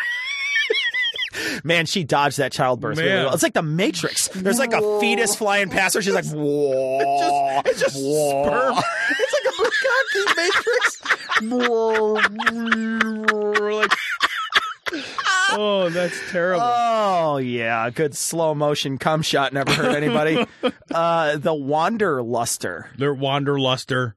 Man, she dodged that childbirth. Really well. It's like the Matrix. There's like a fetus flying past her. She's like, whoa. It's just Whoa. sperm. It's like a Bukkake matrix. like, oh, that's terrible. Oh yeah, good slow motion cum shot never hurt anybody. uh, the wanderluster. Their wanderluster.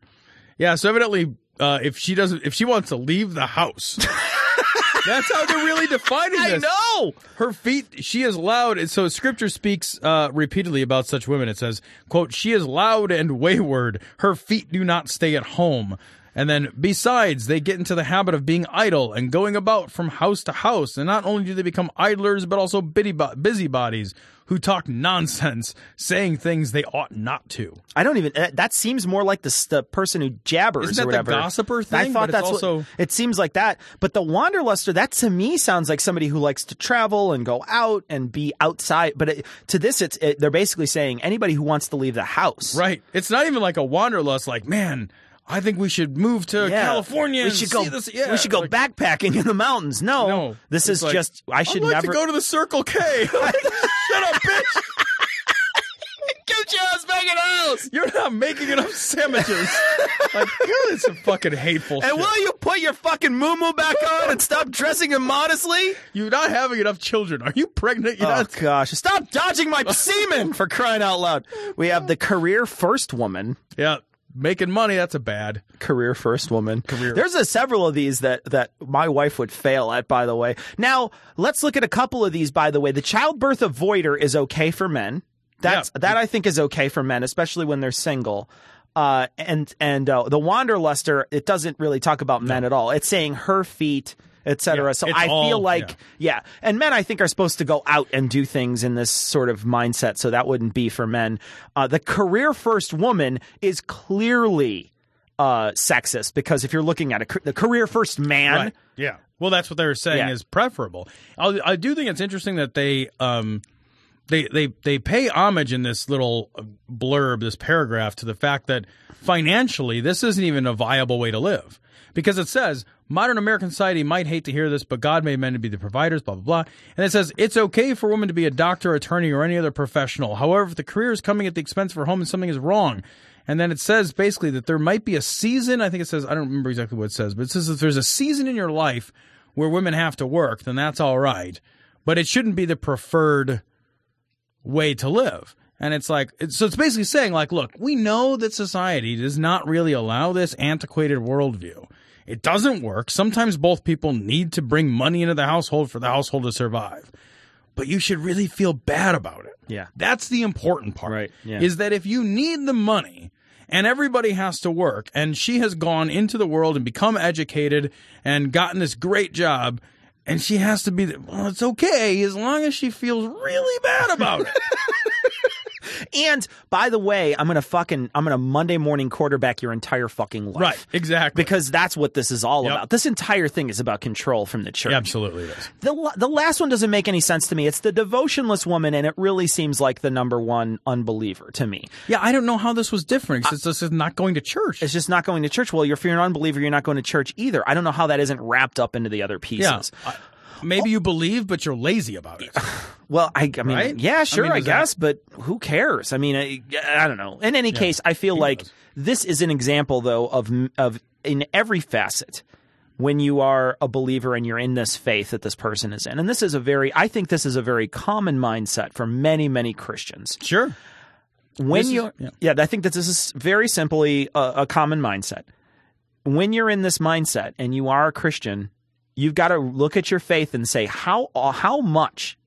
Yeah, so evidently, uh, if she doesn't, if she wants to leave the house, That's how they're really defining I this. know. Her feet, she is loud. And so scripture speaks uh, repeatedly about such women. It says, quote, she is loud and wayward. Her feet do not stay at home. And then besides, they get into the habit of being idle and going about from house to house. And not only do they become idlers, but also busybodies who talk nonsense, saying things they ought not to. I don't even. uh, That seems more like the, the person who jabbers Isn't that or the whatever. gossiper I thought But it's that's also- what, it seems like that. But the wanderluster, that to me sounds like somebody who likes to travel and go out and be outside. But it, to this, it's it, they're basically saying anybody who wants to leave the house. Right. It's not even like a wanderlust, like, man, I think we should move to Yeah. California. We and should see go. This. Yeah. we should go Like, backpacking in the mountains. No, No, this It's is like, just. I should I'd like never to go to the Circle K. Like, Shut up, bitch! Get your ass back in the house. You're not making enough sandwiches. like, God, it's some fucking hateful And shit. will you put your fucking moo back on and stop dressing immodestly? You're not having enough children. Are you pregnant Oh yet? gosh! Stop dodging my semen for crying out loud. We have the career first woman. Yeah, making money. That's a bad. Career first woman. Career. There's a, several of these that that my wife would fail at. By the way, now let's look at a couple of these. By the way, the childbirth avoider is okay for men. That's Yeah. that I think is okay for men, especially when they're single. Uh, and and uh, the wanderluster, it doesn't really talk about men at all. It's saying her feet, etc. Yeah, so I all- feel like yeah. yeah. And men, I think, are supposed to go out and do things in this sort of mindset. So that wouldn't be for men. Uh, the career first woman is clearly uh, sexist because if you're looking at a, the career first man, Right. Yeah. Well, that's what they were saying Yeah. is preferable. I, I do think it's interesting that they um they they they pay homage in this little blurb, this paragraph, to the fact that financially this isn't even a viable way to live because it says modern American society might hate to hear this, but God made men to be the providers, blah blah blah, and it says it's okay for women to be a doctor, attorney, or any other professional. However, if the career is coming at the expense of her home and something is wrong. And then it says basically that there might be a season. I think it says I don't remember exactly what it says, but it says if there's a season in your life where women have to work, then that's all right. But it shouldn't be the preferred way to live. And it's like, so it's basically saying, like, look, we know that society does not really allow this antiquated worldview. It doesn't work. Sometimes both people need to bring money into the household for the household to survive. But you should really feel bad about it. Yeah. That's the important part. Right, yeah. Is that if you need the money and everybody has to work and she has gone into the world and become educated and gotten this great job and she has to be, the, well, it's okay as long as she feels really bad about it. And by the way, I'm gonna fucking I'm gonna Monday morning quarterback your entire fucking life. Right, exactly. Because that's what this is all Yep. about. This entire thing is about control from the church. Absolutely it is. The the last one doesn't make any sense to me. It's the devotionless woman, and it really seems like the number one unbeliever to me. Yeah, I don't know how this was different. It's just not going to church. It's just not going to church. Well, if you're an unbeliever, you're not going to church either. I don't know how that isn't wrapped up into the other pieces. Yeah. I- Maybe you believe, but you're lazy about it. Well, I, I mean, Right? yeah, I sure, mean, I, does that- guess, but who cares? I mean, I, I don't know. In any case, I feel like knows? this is an example, though, of of in every facet when you are a believer and you're in this faith that this person is in, and this is a very, I think this is a very common mindset for many, many Christians. Sure. When you, yeah. yeah. I think that this is very simply a, a common mindset. When you're in this mindset and you are a Christian, you've got to look at your faith and say how how much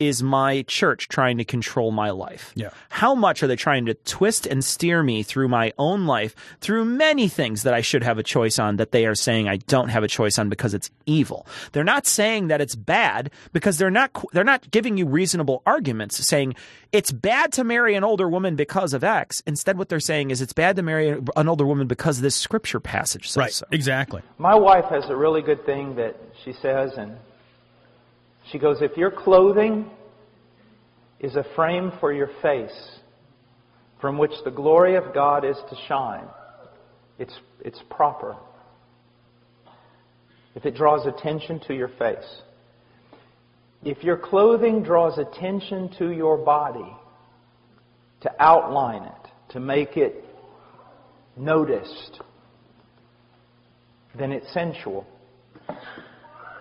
is my church trying to control my life? Yeah. How much are they trying to twist and steer me through my own life through many things that I should have a choice on that they are saying I don't have a choice on because it's evil. They're not saying that it's bad because they're not they're not giving you reasonable arguments saying it's bad to marry an older woman because of X. Instead what they're saying is it's bad to marry an older woman because this scripture passage says Right. so. Exactly. My wife has a really good thing that she says, and she goes, If your clothing is a frame for your face from which the glory of God is to shine, it's, it's proper. If it draws attention to your face. If your clothing draws attention to your body, to outline it, to make it noticed, then it's sensual.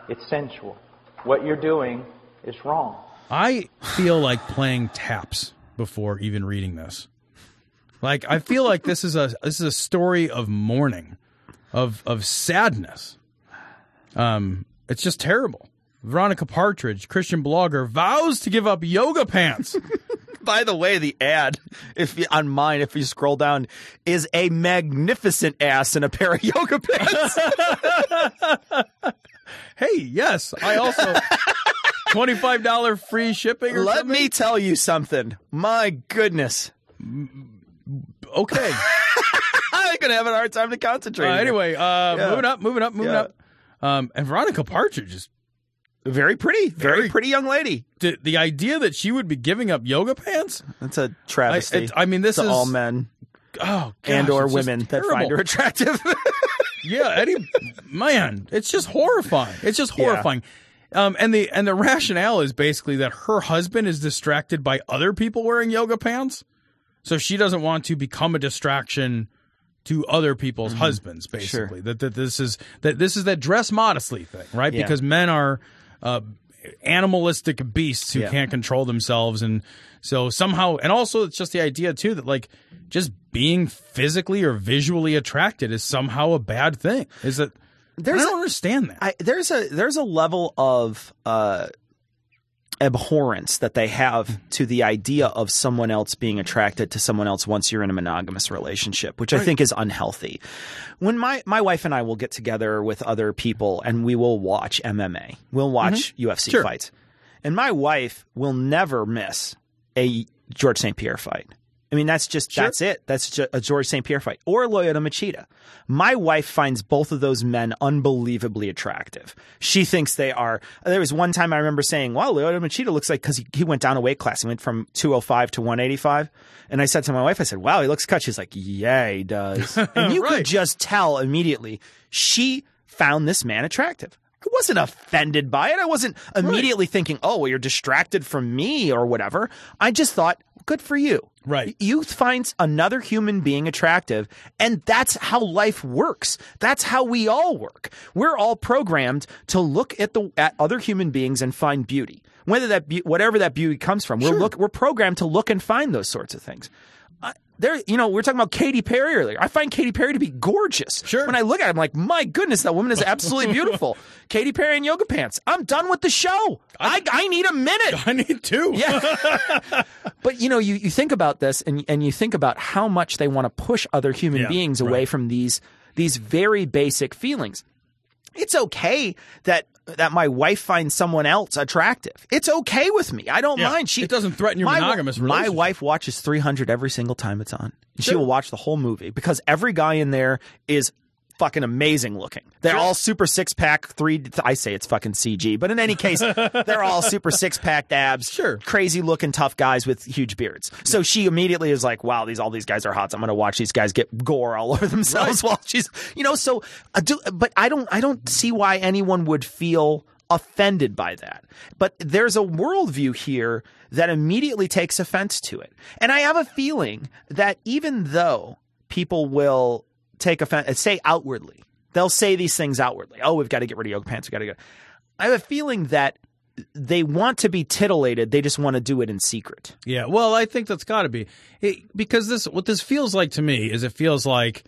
It's sensual. What you're doing is wrong. I feel like playing taps before even reading this. Like I feel like this is a this is a story of mourning, of of sadness. Um it's just terrible. Veronica Partridge, Christian blogger, vows to give up yoga pants. By the way, the ad, if you, on mine, if you scroll down, is a magnificent ass in a pair of yoga pants. hey, yes, I also twenty-five dollar free shipping. Or Let something? me tell you something. My goodness. Okay. I'm gonna have a hard time to concentrate. Uh, anyway, uh, Yeah. moving up, moving up, moving Yeah. up. Um, and Veronica Partridge is very pretty, very, Very- pretty young lady. the, the idea that she would be giving up yoga pants. That's a travesty. I, it- I mean, this to is all men Oh, and or women that find her attractive. yeah, Eddie, man, it's just horrifying. It's just Yeah. horrifying. Um, and the and the rationale is basically that her husband is distracted by other people wearing yoga pants, so she doesn't want to become a distraction to other people's husbands. Basically, that, that this is that this is that dress modestly thing, right? Yeah. Because men are uh, animalistic beasts who Yeah. can't control themselves, and so somehow, and also it's just the idea too that like just being physically or visually attracted is somehow a bad thing. Is that There's I a- don't understand that. I, there's a there's a level of uh, abhorrence that they have to the idea of someone else being attracted to someone else once you're in a monogamous relationship, which I think is unhealthy. When my my wife and I will get together with other people and we will watch MMA, we'll watch UFC Sure. fights, and my wife will never miss a George St. Pierre fight. I mean, that's just that's it. That's just a George St. Pierre fight or Lyoto Machida. My wife finds both of those men unbelievably attractive. She thinks they are. There was one time I remember saying, "Wow, Lyoto Machida looks like because he, he went down a weight class. He went from 205 to 185." And I said to my wife, "I said, wow, he looks cut." She's like, "Yeah, he does." And you Right. could just tell immediately she found this man attractive. I wasn't offended by it. I wasn't immediately thinking, "Oh, well, you're distracted from me" or whatever. I just thought, "Good for you." Right. You find another human being attractive, and that's how life works. That's how we all work. We're all programmed to look at the at other human beings and find beauty. Whether that be, whatever that beauty comes from, we're look we're programmed to look and find those sorts of things. I, there, you know, we are talking about Katy Perry earlier. I find Katy Perry to be gorgeous. Sure. When I look at it, I'm like, my goodness, that woman is absolutely beautiful. Katy Perry in yoga pants. I'm done with the show. I, I need a minute. I need two. Yeah. but you know, you, you think about this and and you think about how much they want to push other human Yeah, beings away right. from these these very basic feelings. It's okay that that my wife finds someone else attractive. It's okay with me. I don't Yeah. mind. She It doesn't threaten your my, monogamous My wife watches 300 every single time it's on. She will watch the whole movie because every guy in there is fucking amazing looking. They're all super six pack, three. I say it's fucking CG, but in any case, they're all super six pack abs. Sure. Crazy looking tough guys with huge beards. So she immediately is like, wow, these, all these guys are hot. So I'm going to watch these guys get gore all over themselves while she's, you know, so, uh, do, but I don't, I don't see why anyone would feel offended by that. But there's a worldview here that immediately takes offense to it. And I have a feeling that even though people will take offense, uh, say outwardly, they'll say these things outwardly. Oh, we've got to get rid of yoga pants. We've got to go. I have a feeling that they want to be titillated. They just want to do it in secret. Yeah, well, I think that's got to be it, because this what this feels like to me is it feels like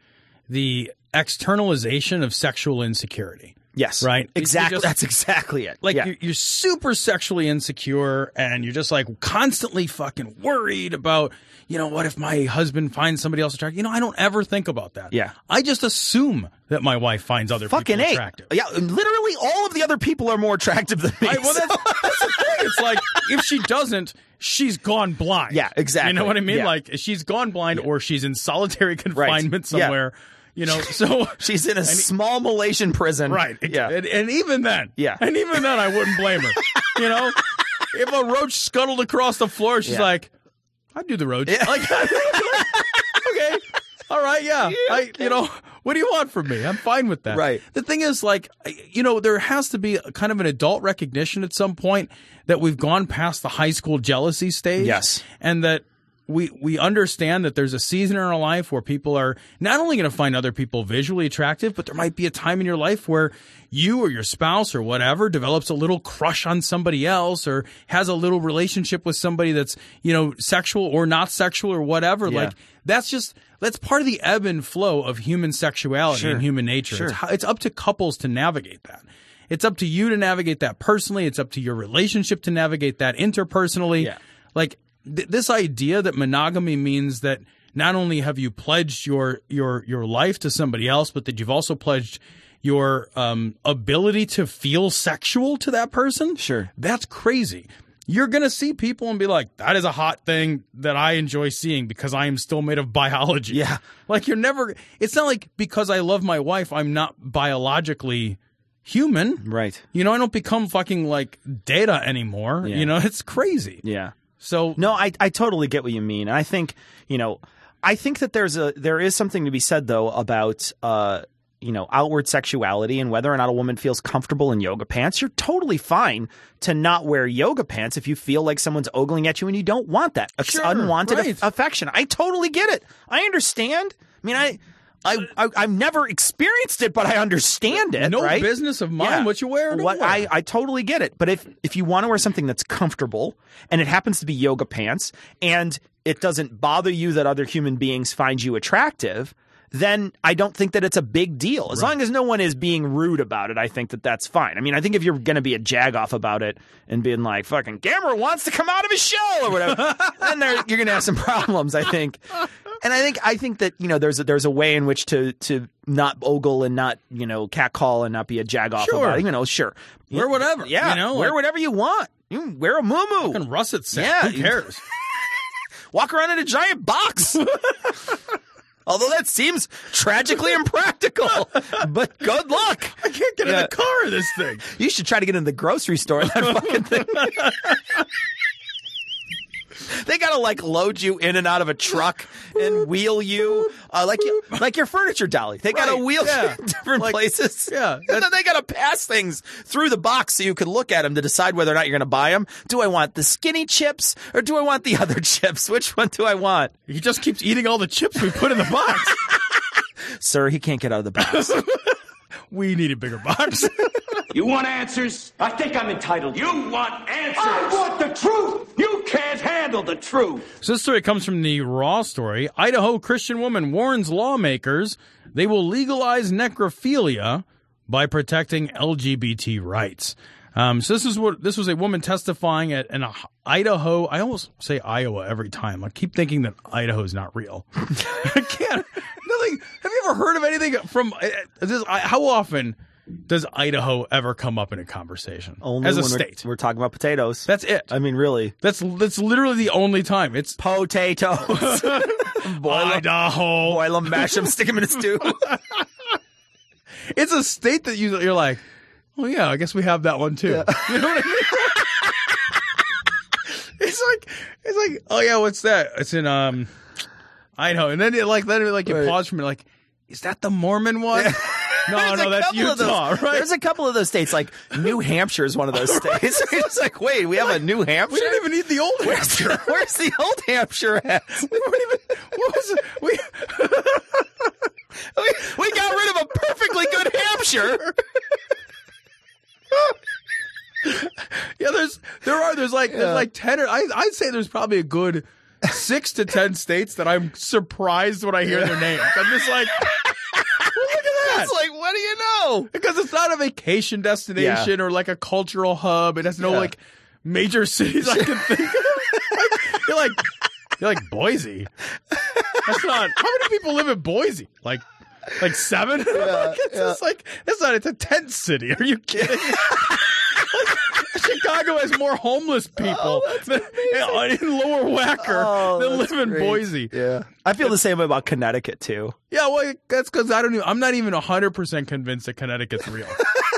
the externalization of sexual insecurity. Yes. Right? Exactly. just- That's exactly it. Like Yeah. you're, you're super sexually insecure and you're just like constantly fucking worried about, you know, what if my husband finds somebody else attractive? You know, I don't ever think about that. Yeah. I just assume that my wife finds other fucking people a. attractive. Yeah. Literally, all of the other people are more attractive than me. I, well, So- that's, that's the thing. It's like if she doesn't, she's gone blind. Yeah, exactly. You know what I mean? Yeah. Like she's gone blind, or she's in solitary confinement Yeah. somewhere. You know, so She's in a small Malaysian prison. right. Yeah. and, and even then, Yeah. and even then, I wouldn't blame her. you know, if a roach scuttled across the floor, she's Yeah. like, "I'd do the roach." Yeah. Like, okay, all right, yeah. I, you know, what do you want from me? I'm fine with that. Right. The thing is, like, you know, there has to be a, kind of an adult recognition at some point that we've gone past the high school jealousy stage. Yes. and that. We, we understand that there's a season in our life where people are not only going to find other people visually attractive, but there might be a time in your life where you or your spouse or whatever develops a little crush on somebody else or has a little relationship with somebody that's, you know, sexual or not sexual or whatever. Yeah. Like that's just that's part of the ebb and flow of human sexuality Sure. and human nature. Sure. It's, it's up to couples to navigate that. It's up to you to navigate that personally. It's up to your relationship to navigate that interpersonally. Yeah. Like th- this idea that monogamy means that not only have you pledged your your your life to somebody else, but that you've also pledged your um, ability to feel sexual to that person. Sure. That's crazy. You're going to see people and be like, that is a hot thing that I enjoy seeing because I am still made of biology. Yeah. Like, you're never, it's not like because I love my wife, I'm not biologically human. Right. You know, I don't become fucking like data anymore. Yeah. You know, it's crazy. Yeah. So, No, I I totally get what you mean. And I think you know, I think that there's a there is something to be said though about uh you know outward sexuality and whether or not a woman feels comfortable in yoga pants. You're totally fine to not wear yoga pants if you feel like someone's ogling at you and you don't want that Sure, unwanted right. aff- affection. I totally get it. I understand. I mean, I. I, I I've never experienced it, but I understand it. no right? business of mine what you wear What wear. I, I totally get it. But if if you want to wear something that's comfortable and it happens to be yoga pants and it doesn't bother you that other human beings find you attractive, then I don't think that it's a big deal. As long as no one is being rude about it, I think that that's fine. I mean, I think if you're going to be a jagoff about it and being like, fucking Gamera wants to come out of his shell or whatever, then there, you're going to have some problems, I think. And I think I think that you know there's a, there's a way in which to to not ogle and not you know catcall and not be a jagoff Sure. about it. You know, sure, Wear whatever, Yeah, you know, wear like- whatever you want. You can wear a muumuu. fucking russet set. Yeah, Who cares? Walk around in a giant box. Although that seems tragically impractical, but good luck. I can't get in the car of this thing. You should try to get in the grocery store. That fucking thing. They gotta like load you in and out of a truck and wheel you uh, like you like your furniture dolly. They gotta Right, wheel yeah. you in different Like- places. yeah, and then they gotta pass things through the box so you can look at them to decide whether or not you're gonna buy them. Do I want the skinny chips or do I want the other chips? Which one do I want? He just keeps eating all the chips we put in the box. Sir, he can't get out of the box. We need a bigger box. You want answers? I think I'm entitled. You want answers? I want the truth. You can't handle the truth. So this story comes from the Raw story. Idaho Christian woman warns lawmakers they will legalize necrophilia by protecting LGBT rights. Um, so this is what this was a woman testifying at an Idaho. I almost say Iowa every time. I keep thinking that Idaho is not real. I can't. Nothing. Have you ever heard of anything from uh, this? How often does Idaho ever come up in a conversation Only as a when we're- state? We're, talking about potatoes. That's it. I mean, really. That's that's literally the only time. It's Potatoes. boil Idaho. boil 'em, mash them, stick them in a stew. It's a state that you you're like, oh yeah, I guess we have that one too. You know what I mean? it's like it's like oh yeah, what's that? It's in um Idaho, and then it like then it, like you Right. pause from it like, is that the Mormon one? No, There's no, a that's of those- Utah, right? There's a couple of those states, like New Hampshire is one of those states. it's like, wait, we have a New Hampshire? we didn't even need the old Hampshire. Where's the old Hampshire at? we weren't even. What was it? We we, we got rid of a perfectly good Hampshire. yeah. There's there are there's like Yeah. there's like ten or I I'd say there's probably a good six to ten states that I'm surprised when I hear their names. I'm just like, well, look at that. It's like, what do you know? because it's not a vacation destination or like a cultural hub. It has no Yeah. like major cities I can think of. Like, you're like you're like Boise. That's not how many people live in Boise? Like like seven? Like, it's just like it's not it's a tent city. Are you kidding? Chicago has more homeless oh, people than, in Lower Wacker Oh, than live in great. Boise. Yeah. I feel the same way about Connecticut, too. Yeah, well, that's because I don't. Even, I'm not even hundred percent convinced that Connecticut's real.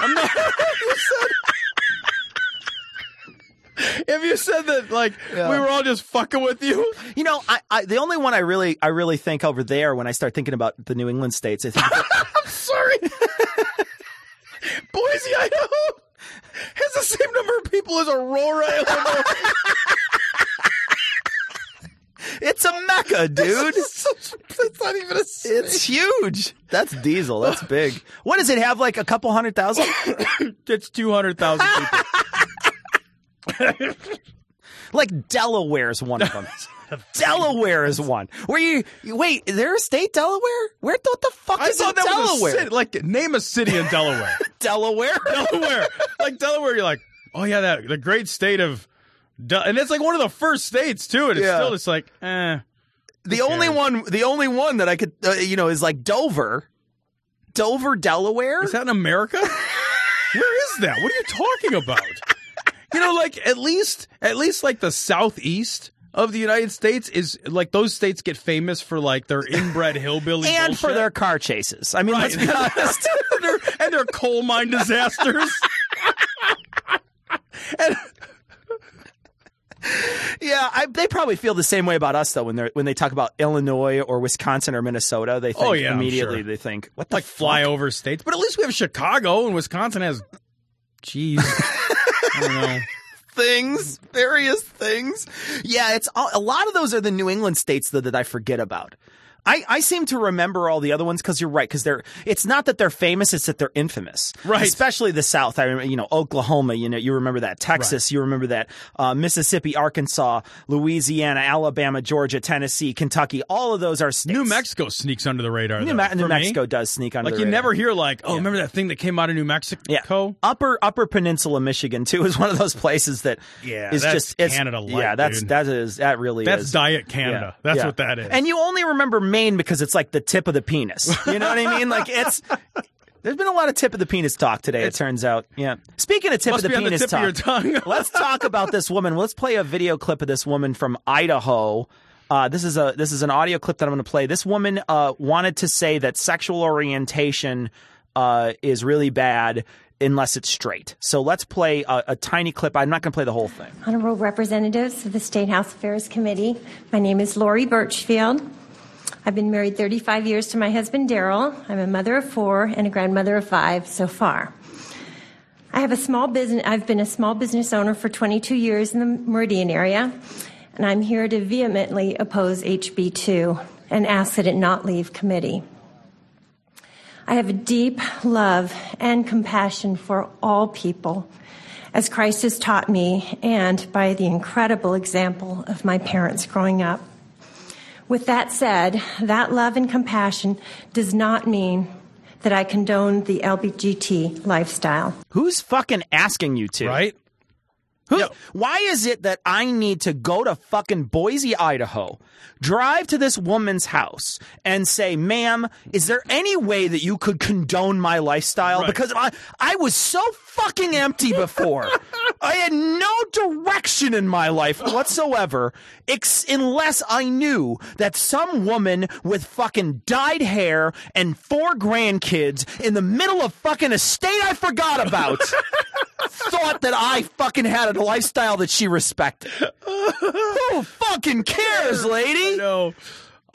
I'm not. if you said that, like Yeah. we were all just fucking with you, You know, I, I the only one I really I really think over there when I start thinking about the New England states, I think I'm sorry. Boise, Idaho has the same number of people as Aurora, Illinois. it's a mecca, dude. it's, such, it's not even a city. It's huge. That's diesel. That's big. What does it have? Like a couple hundred thousand? It's two hundred thousand people. like Delaware's one of them. Delaware is one. Where you, you- wait? Is there a state Delaware? Where what the fuck I is thought that was a Delaware? city. Like, name a city in Delaware. Delaware. Delaware, like Delaware, you're like, oh yeah, that the great state of, Del-. and it's like one of the first states too, and it's Yeah. still just like, eh. The only one, the only one that I could, uh, you know, is like Dover, Dover, Delaware. Is that in America? Where is that? What are you talking about? You know, like at least, at least like the southeast of the United States is like those states get famous for like their inbred hillbilly and for their car chases. I mean, Right. let's be honest. and, their, and their coal mine disasters. yeah, I, they probably feel the same way about us though when they when they talk about Illinois or Wisconsin or Minnesota. They oh, think Oh, yeah, immediately sure. they think what the like flyover states, but at least we have Chicago and Wisconsin has. Jeez, I don't know. Things, various things. Yeah, it's a lot of those are the New England states though that I forget about. I, I seem to remember all the other ones because you're right because they're it's not that they're famous it's that they're infamous Right. especially the South I remember you know Oklahoma you know you remember that Texas you remember that uh, Mississippi Arkansas Louisiana Alabama Georgia Tennessee Kentucky all of those are states. New Mexico sneaks under the radar. New, though, Me- New me. Mexico does sneak under Like you radar. never hear like, oh, remember that thing that came out of New Mexico? Yeah, upper Upper Peninsula Michigan too is one of those places that Yeah, is just it's, Canada light, yeah, that's dude. that is that really That's is diet Canada. That's what that is. And you only remember Maine because it's like the tip of the penis. You know what I mean? Like it's. There's been a lot of tip of the penis talk today. It turns out. Yeah. Speaking of tip Must of the be on the penis tip of talk, your tongue. let's talk about this woman. Let's play a video clip of this woman from Idaho. Uh, this is a this is an audio clip that I'm going to play. This woman uh, wanted to say that sexual orientation uh, is really bad unless it's straight. So let's play a, a tiny clip. I'm not going to play the whole thing. Honorable Representatives of the State House Affairs Committee, my name is Lori Birchfield. I've been married 35 years to my husband Daryl. I'm a mother of four and a grandmother of five so far. I have a small business. I've been a small business owner for 22 years in the Meridian area, and I'm here to vehemently oppose HB2 and ask that it not leave committee. I have a deep love and compassion for all people, as Christ has taught me, and by the incredible example of my parents growing up. With that said, that love and compassion does not mean that I condone the LBGT lifestyle. Who's fucking asking you to? Right? Who, Why is it that I need to go to fucking Boise, Idaho, drive to this woman's house and say, ma'am, is there any way that you could condone my lifestyle? Because I, I was so fucking empty before. I had no direction in my life whatsoever, ex- unless I knew that some woman with fucking dyed hair and four grandkids in the middle of fucking a state I forgot about thought that I fucking had a lifestyle that she respected. Who fucking cares, lady? No.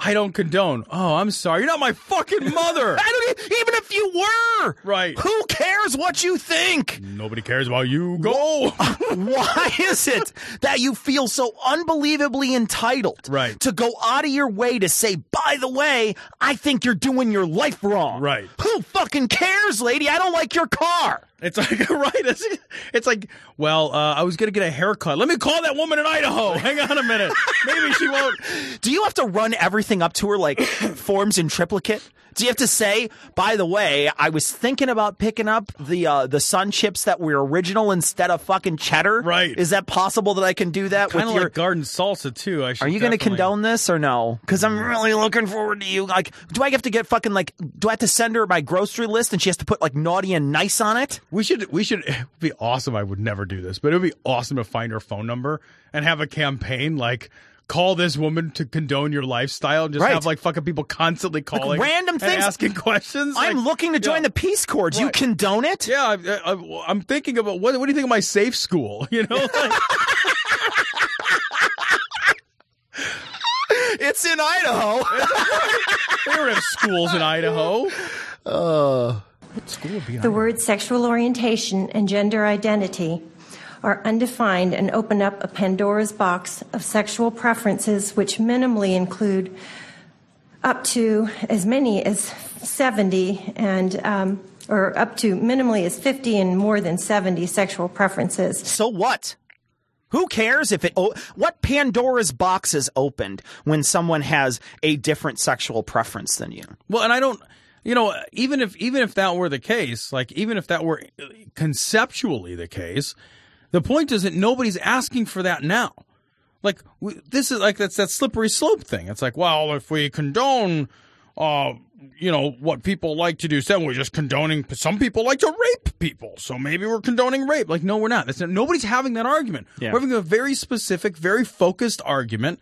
I don't condone. Oh, I'm sorry. You're not my fucking mother. I don't e- even if you were. Right. Who cares what you think? Nobody cares about you. Go. Why is it that you feel so unbelievably entitled Right. to go out of your way to say, by the way, I think you're doing your life wrong? Right. Who fucking cares, lady? I don't like your car. It's like right. It's, it's like, well, uh, I was gonna get a haircut. Let me call that woman in Idaho. Hang on a minute. Maybe she won't. Do you have to run everything up to her like forms in triplicate? Do you have to say, by the way, I was thinking about picking up the uh, the sun chips that were original instead of fucking cheddar? Right. Is that possible that I can do that Kind with of your like garden salsa too. I should Are you going to definitely- condone this or no? Because I'm really looking forward to you. Like, do I have to get fucking like? Do I have to send her my grocery list and she has to put like naughty and nice on it? We should. We should. It'd be awesome. I would never do this, but it would be awesome to find her phone number and have a campaign like. Call this woman to condone your lifestyle. and Just Right. have like fucking people constantly calling, random and things. asking questions. I'm Like, looking to join yeah. the Peace Corps. Do you condone it? Yeah, I, I, I'm thinking about what. What do you think of my safe school? You know, like, It's in Idaho. they don't have schools in Idaho. Uh, What school would be The word sexual orientation and gender identity are undefined and open up a Pandora's box of sexual preferences, which minimally include up to as many as 70 and um, or up to minimally as 50 and more than 70 sexual preferences. So what? Who cares if it? Oh, what Pandora's box is opened when someone has a different sexual preference than you? Well, and I don't. you know, even if even if that were the case, like even if that were conceptually the case, the point is that nobody's asking for that now. Like this is like that's that slippery slope thing. It's like, well, if we condone, uh, you know, what people like to do, then we're just condoning. Some people like to rape people, so maybe we're condoning rape. Like, no, we're not. That's, nobody's having that argument. Yeah. We're having a very specific, very focused argument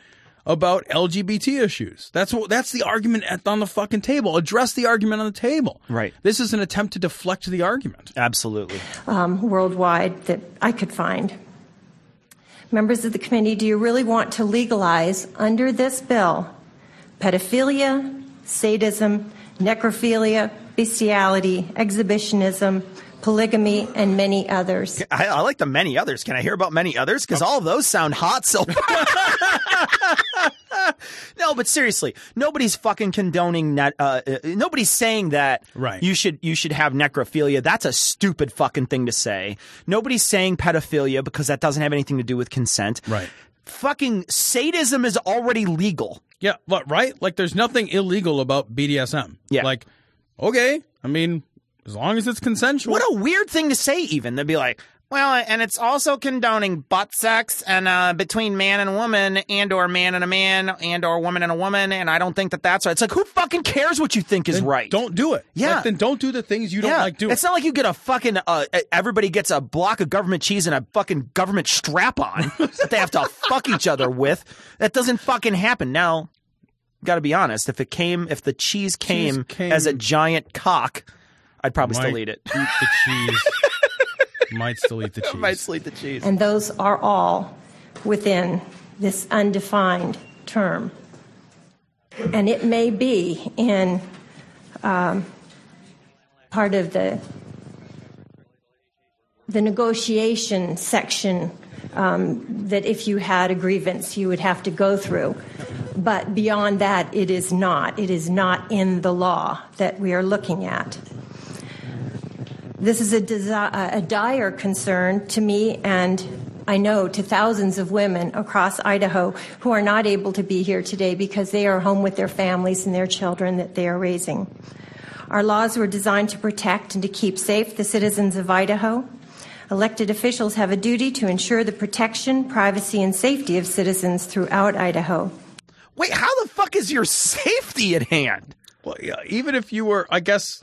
about LGBT issues. That's what that's the argument at, on the fucking table. Address the argument on the table. Right. This is an attempt to deflect the argument. Absolutely. um, worldwide that I could find. Members of the committee, do you really want to legalize under this bill pedophilia, sadism, necrophilia, bestiality, exhibitionism, polygamy, and many others? I, I like the many others. Can I hear about many others? Because all of those sound hot so no, but seriously, nobody's fucking condoning net. Uh, uh, nobody's saying that Right. you should you should have necrophilia. That's a stupid fucking thing to say. Nobody's saying pedophilia because that doesn't have anything to do with consent. Right. Fucking sadism is already legal. Yeah, but right? Like there's nothing illegal about BDSM. Yeah. Like, okay, I mean, as long as it's consensual. What a weird thing to say. Even they'd be like. Well, and it's also condoning butt sex and uh, between man and woman, and or man and a man, and or woman and a woman, and I don't think that that's right. It's like who fucking cares what you think is Then right? Don't do it. Yeah. Like, then don't do the things you don't yeah. like doing. It's not like you get a fucking uh, everybody gets a block of government cheese and a fucking government strap on that they have to fuck each other with. That doesn't fucking happen. Now, got to be honest. If it came, if the cheese came, came- as a giant cock, I'd probably Might still eat it. Eat the cheese. Might still eat the cheese. Might still eat the cheese. And those are all within this undefined term. And it may be in um, part of the the negotiation section um, that if you had a grievance, you would have to go through. But beyond that, it is not. It is not in the law that we are looking at. This is a, desi- a dire concern to me and I know to thousands of women across Idaho who are not able to be here today because they are home with their families and their children that they are raising. Our laws were designed to protect and to keep safe the citizens of Idaho. Elected officials have a duty to ensure the protection, privacy, and safety of citizens throughout Idaho. Wait, how the fuck is your safety at hand? Well, yeah, even if you were, I guess.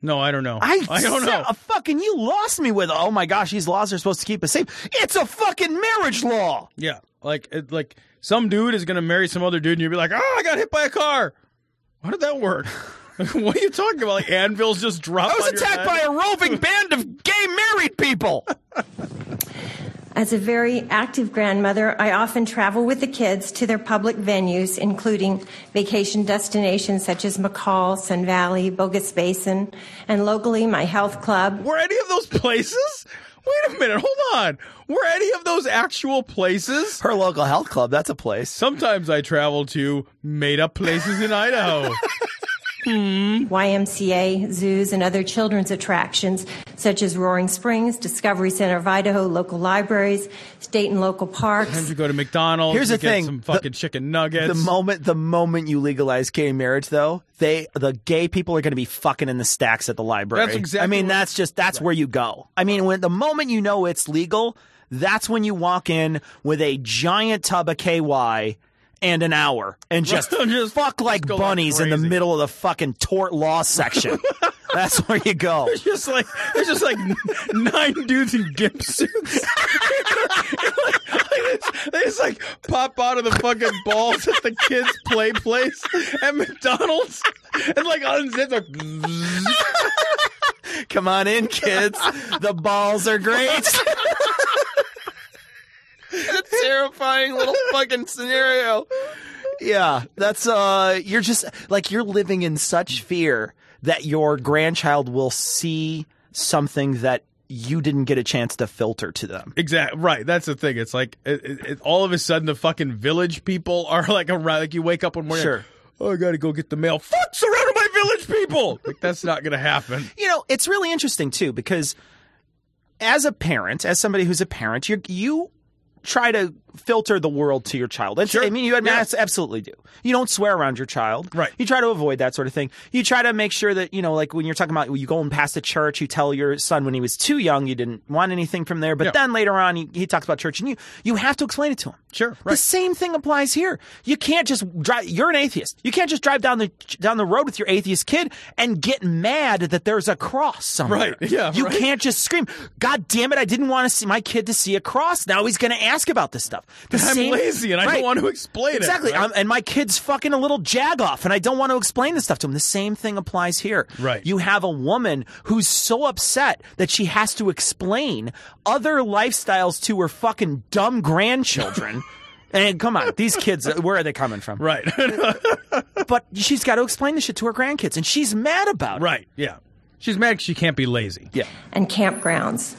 No, I don't know. I, don't know. A fucking you lost me with. Oh my gosh, these laws are supposed to keep us safe. It's a fucking marriage law. Yeah, like it, like some dude is gonna marry some other dude, and you'll be like, "Oh, I got hit by a car." How did that work? what are you talking about? Like anvils just dropped. I was on your attacked head? by a roving band of gay married people. As a very active grandmother, I often travel with the kids to their public venues, including vacation destinations such as McCall, Sun Valley, Bogus Basin, and locally my health club. Were any of those places? Wait a minute, hold on. Were any of those actual places? Her local health club, that's a place. Sometimes I travel to made up places in Idaho. Mm-hmm. YMCA, zoos, and other children's attractions such as Roaring Springs, Discovery Center of Idaho, local libraries, state and local parks. Sometimes you go to McDonald's. Here's you the get thing, some the- fucking chicken nuggets. The moment the moment you legalize gay marriage, though, they the gay people are going to be fucking in the stacks at the library. That's exactly I mean, what- that's just that's where you go. I mean, when the moment you know it's legal, that's when you walk in with a giant tub of KY. And an hour, and just, Just fuck like like bunnies in the middle of the fucking tort law section. That's where you go. There's just like there's just like nine dudes in gimp suits. they just like pop out of the fucking balls at the kids' play place at McDonald's and like unzip like Come on in, kids. The balls are great. A terrifying little fucking scenario. Yeah, that's uh you're just like you're living in such fear that your grandchild will see something that you didn't get a chance to filter to them. Exactly right. That's the thing. It's like it, it, it- all of a sudden the fucking village people are like around. Like you wake up one morning. Sure. Oh, I got to go get the mail. Fuck! Surrounded by village people. Like that's not gonna happen. You know, it's really interesting too because as a parent, as somebody who's a parent, you you try to filter the world to your child. It's, I mean, you Yeah. absolutely do. You don't swear around your child. Right. You try to avoid that sort of thing. You try to make sure that, you know, like when you're talking about you going past a church, you tell your son when he was too young you didn't want anything from there, but Yeah. then later on he, he talks about church and you you have to explain it to him. Sure, Right. The same thing applies here. You can't just drive you're an atheist. You can't just drive down the down the road with your atheist kid and get mad that there's a cross somewhere. Right. Yeah, You right. can't just scream, God damn it, I didn't want to see my kid to see a cross. Now he's going to ask about this stuff. The I'm lazy and I don't want to explain it, Exactly. right? And my kid's fucking a little jagoff and I don't want to explain this stuff to him. The same thing applies here. Right. You have a woman who's so upset that she has to explain other lifestyles to her fucking dumb grandchildren. And come on, these kids, uh, where are they coming from? Right. but she's got to explain this shit to her grandkids, and she's mad about it. Right. Yeah. She's mad 'cause she can't be lazy. Yeah. and campgrounds.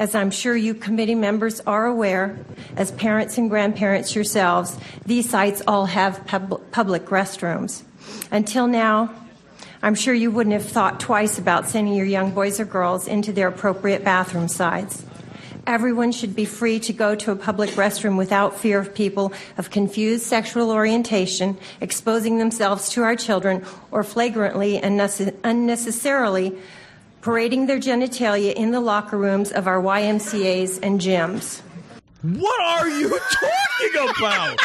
As I'm sure you committee members are aware, as parents and grandparents yourselves, these sites all have pub- public restrooms. Until now, I'm sure you wouldn't have thought twice about sending your young boys or girls into their appropriate bathroom sites. Everyone should be free to go to a public restroom without fear of people of confused sexual orientation exposing themselves to our children or flagrantly and unnecessarily parading their genitalia in the locker rooms of our YMCAs and gyms. What are you talking about?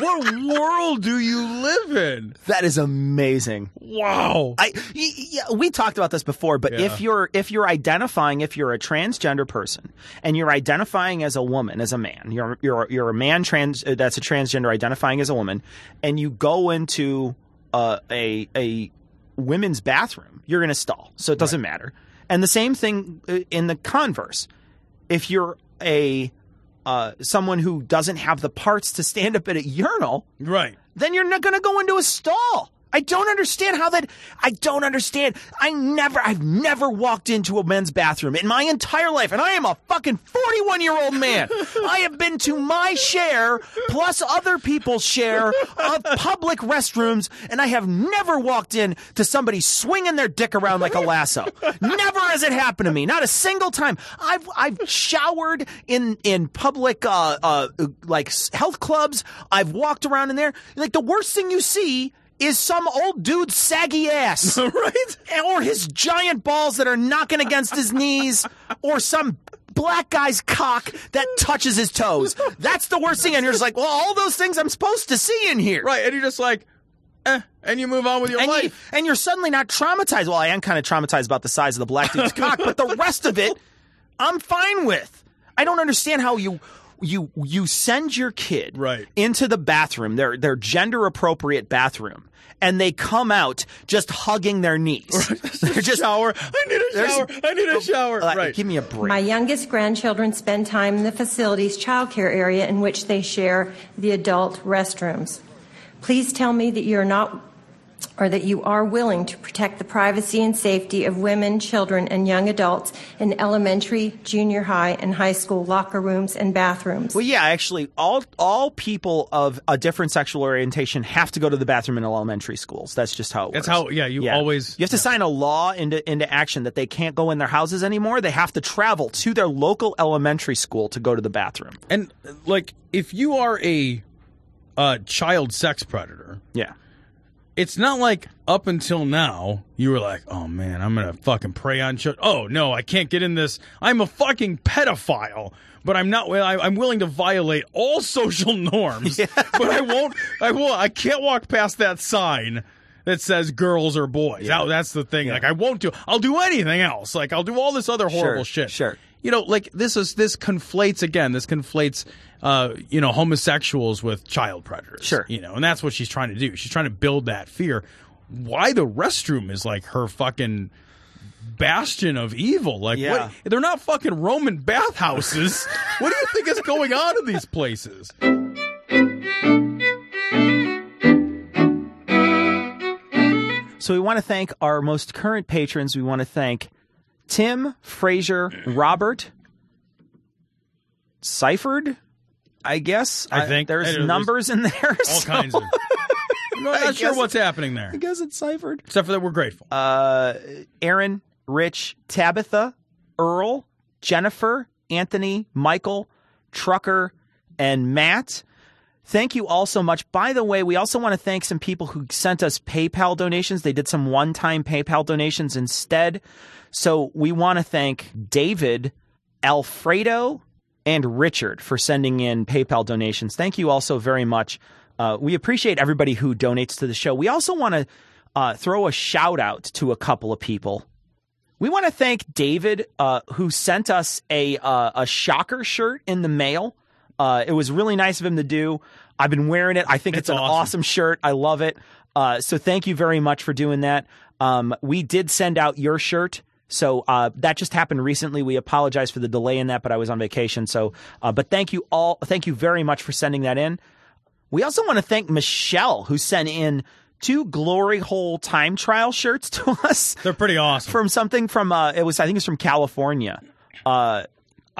what world do you live in? That is amazing. Wow. I y- y- we talked about this before, but Yeah. if you're if you're identifying if you're a transgender person and you're identifying as a woman as a man, you're you're you're a man trans uh, that's a transgender identifying as a woman, and you go into uh, a a women's bathroom, you're going to stall, so it doesn't matter. And the same thing uh, in the converse. If you're a uh, someone who doesn't have the parts to stand up at a urinal, Right. then you're not going to go into a stall. I don't understand how that. I don't understand. I never, I've never walked into a men's bathroom in my entire life, and I am a fucking 41 year old man. I have been to my share, plus other people's share of public restrooms, and I have never walked in to somebody swinging their dick around like a lasso. Never has it happened to me. Not a single time. I've I've showered in in public uh uh like health clubs. I've walked around in there. Like the worst thing you see is some old dude's saggy ass. right? Or his giant balls that are knocking against his knees, or some black guy's cock that touches his toes. That's the worst thing. And you're just like, well, all those things I'm supposed to see in here. Right. And you're just like, eh, and you move on with your and, life. You, and you're suddenly not traumatized. Well, I am kind of traumatized about the size of the black dude's cock, but the rest of it, I'm fine with. I don't understand how you you you send your kid Right. into the bathroom, their their gender appropriate bathroom, and they come out just hugging their knees. They're just shower. I need a There's- shower. I need a shower. Uh, right. Give me a break. My youngest grandchildren spend time in the facility's childcare area in which they share the adult restrooms. Please tell me that you're not or that you are willing to protect the privacy and safety of women, children, and young adults in elementary, junior high, and high school locker rooms and bathrooms. Well, yeah, actually, all all people of a different sexual orientation have to go to the bathroom in elementary schools. That's just how it That's works. how- yeah, you always- you have to sign a law into into action that they can't go in their houses anymore. They have to travel to their local elementary school to go to the bathroom. And like, if you are a uh, child sex predator, Yeah, it's not like up until now you were like, oh man, I'm gonna fucking prey on children. Oh no, I can't get in this. I'm a fucking pedophile. But I'm not. I'm willing to violate all social norms. But I won't. I will. I can't walk past that sign that says girls or boys. That- that's the thing. Like I won't do. I'll do anything else. Like I'll do all this other horrible Sure, shit. sure. You know, like this is this conflates again. This conflates, uh, you know, homosexuals with child predators. Sure. You know, and that's what she's trying to do. She's trying to build that fear. Why the restroom is like her fucking bastion of evil. Like, Yeah. what? They're not fucking Roman bathhouses. what do you think is going on in these places? So we want to thank our most current patrons. We want to thank Tim, Fraser, Robert, Seifert, I guess. I think. there's I- there's numbers in there. All so- kinds of. I'm not, not sure what's happening there. I guess it's Seifert. Except for that, we're grateful. Uh, Aaron, Rich, Tabitha, Earl, Jennifer, Anthony, Michael, Trucker, and Matt. Thank you all so much. By the way, we also want to thank some people who sent us PayPal donations. They did some one time PayPal donations instead. So we want to thank David, Alfredo, and Richard for sending in PayPal donations. Thank you also very much. Uh, we appreciate everybody who donates to the show. We also want to uh, throw a shout out to a couple of people. We want to thank David, uh, who sent us a uh, a shocker shirt in the mail. Uh, it was really nice of him to do. I've been wearing it. I think it's, It's an awesome. awesome shirt. I love it. Uh, so thank you very much for doing that. Um, we did send out your shirt. So uh, that just happened recently. We apologize for the delay in that, but I was on vacation. So, uh, but thank you all. Thank you very much for sending that in. We also want to thank Michelle who sent in two glory hole time trial shirts to us. They're pretty awesome. From something from uh, it was I think it's from California. Uh,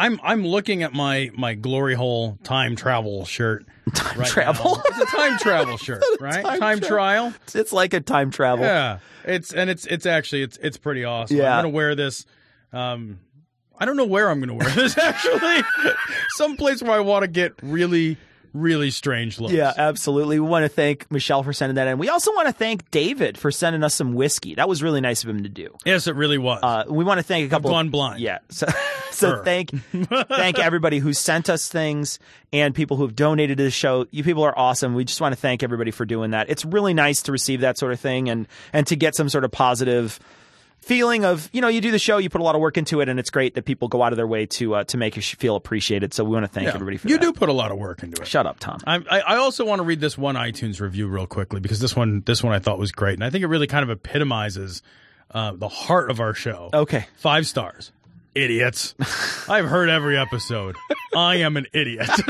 I'm I'm looking at my my glory hole time travel shirt. Time travel? It's a time travel shirt, right? Time Time, tra- trial. it's like a time travel. Yeah, it's and it's it's actually it's it's pretty awesome. Yeah. I'm gonna wear this. Um, I don't know where I'm gonna wear this. Actually, someplace where I want to get really really strange looks. Yeah, absolutely. We want to thank Michelle for sending that in. We also want to thank David for sending us some whiskey. That was really nice of him to do. Yes, it really was. Uh, we want to thank a couple. gone blind. Yeah. So, so Sure. thank thank everybody who sent us things and people who have donated to the show. You people are awesome. We just want to thank everybody for doing that. It's really nice to receive that sort of thing and and to get some sort of positive feeling of you know you do the show you put a lot of work into it and it's great that people go out of their way to uh, to make you feel appreciated so we want to thank Yeah. everybody for you that do put a lot of work into it. shut up tom I, I I also want to read this one iTunes review real quickly because this one this one I thought was great and I think it really kind of epitomizes uh, the heart of our show. Okay, five stars. Idiots. I've heard every episode. I am an idiot.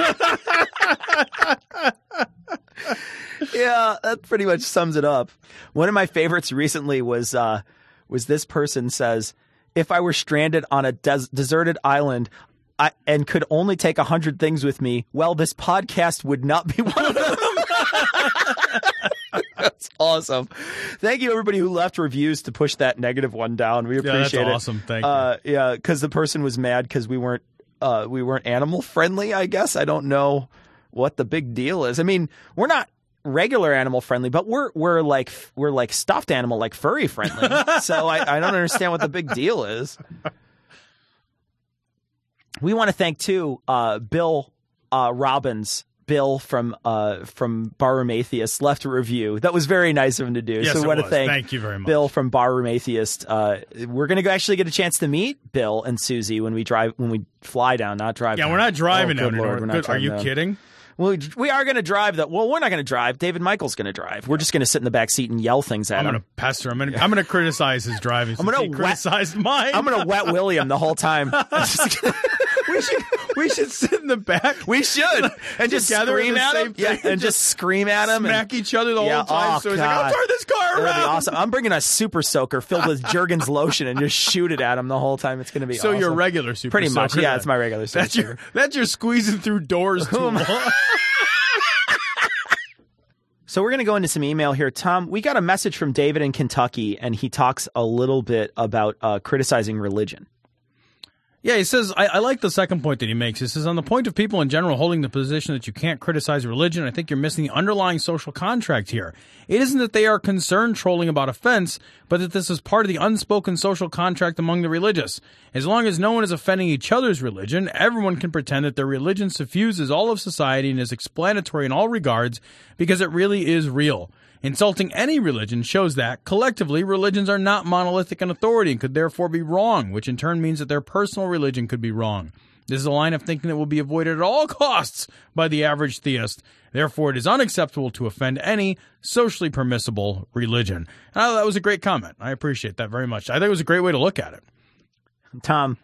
yeah, that pretty much sums it up. One of my favorites recently was uh, was this person says, "If I were stranded on a des- deserted island." I, and could only take a hundred things with me. Well, this podcast would not be one of them. that's awesome. Thank you, everybody who left reviews to push that negative one down. We that's appreciate it. awesome. Thank you. Uh, yeah, because the person was mad because we weren't uh, we weren't animal friendly. I guess I don't know what the big deal is. I mean, we're not regular animal friendly, but we're we're like we're like stuffed animal, like furry friendly. so I, I don't understand what the big deal is. We want to thank too uh, Bill uh, Robbins. Bill from uh, from Barroom Atheist left a review. That was very nice of him to do. Yes, so we want to thank, Thank you very much. Bill from Barroom Atheist. Uh, we're going to actually get a chance to meet Bill and Susie when we drive when we fly down, not drive. yeah, down. we're not driving Oh, down good Lord, we're not Good. Are you down. kidding? Well, we- we are going to drive. That. Well, we're not going to drive. David Michael's going to drive. We're just going to sit in the back seat and yell things at him. I'm him. gonna pester. I'm gonna I'm gonna criticize his driving. I'm gonna criticize mine. I'm going to wet William the whole time. we should we should sit in the back. we should and just in scream at him. Yeah, and just scream at him. Smack and, each other the Yeah, whole time. oh, so he's like, "I'll turn this car around." be awesome. I'm bringing a super soaker filled with Jergens lotion and just shoot it at him the whole time. It's going to be awesome. So awesome. your regular super Pretty much, soaker yeah. It's my regular super That's your soaker. that's your squeezing through doors tool. So we're going to go into some email here. Tom, we got a message from David in Kentucky, and he talks a little bit about uh, criticizing religion. Yeah, he says, I, I like the second point that he makes. He says, on the point of people in general holding the position that you can't criticize religion, I think you're missing the underlying social contract here. It isn't that they are concerned trolling about offense, but that this is part of the unspoken social contract among the religious. As long as no one is offending each other's religion, everyone can pretend that their religion suffuses all of society and is explanatory in all regards because it really is real. Insulting any religion shows that, collectively, religions are not monolithic in authority and could therefore be wrong, which in turn means that their personal religion could be wrong. This is a line of thinking that will be avoided at all costs by the average theist. Therefore, it is unacceptable to offend any socially permissible religion. That was a great comment. I appreciate that very much. I think it was a great way to look at it. Tom,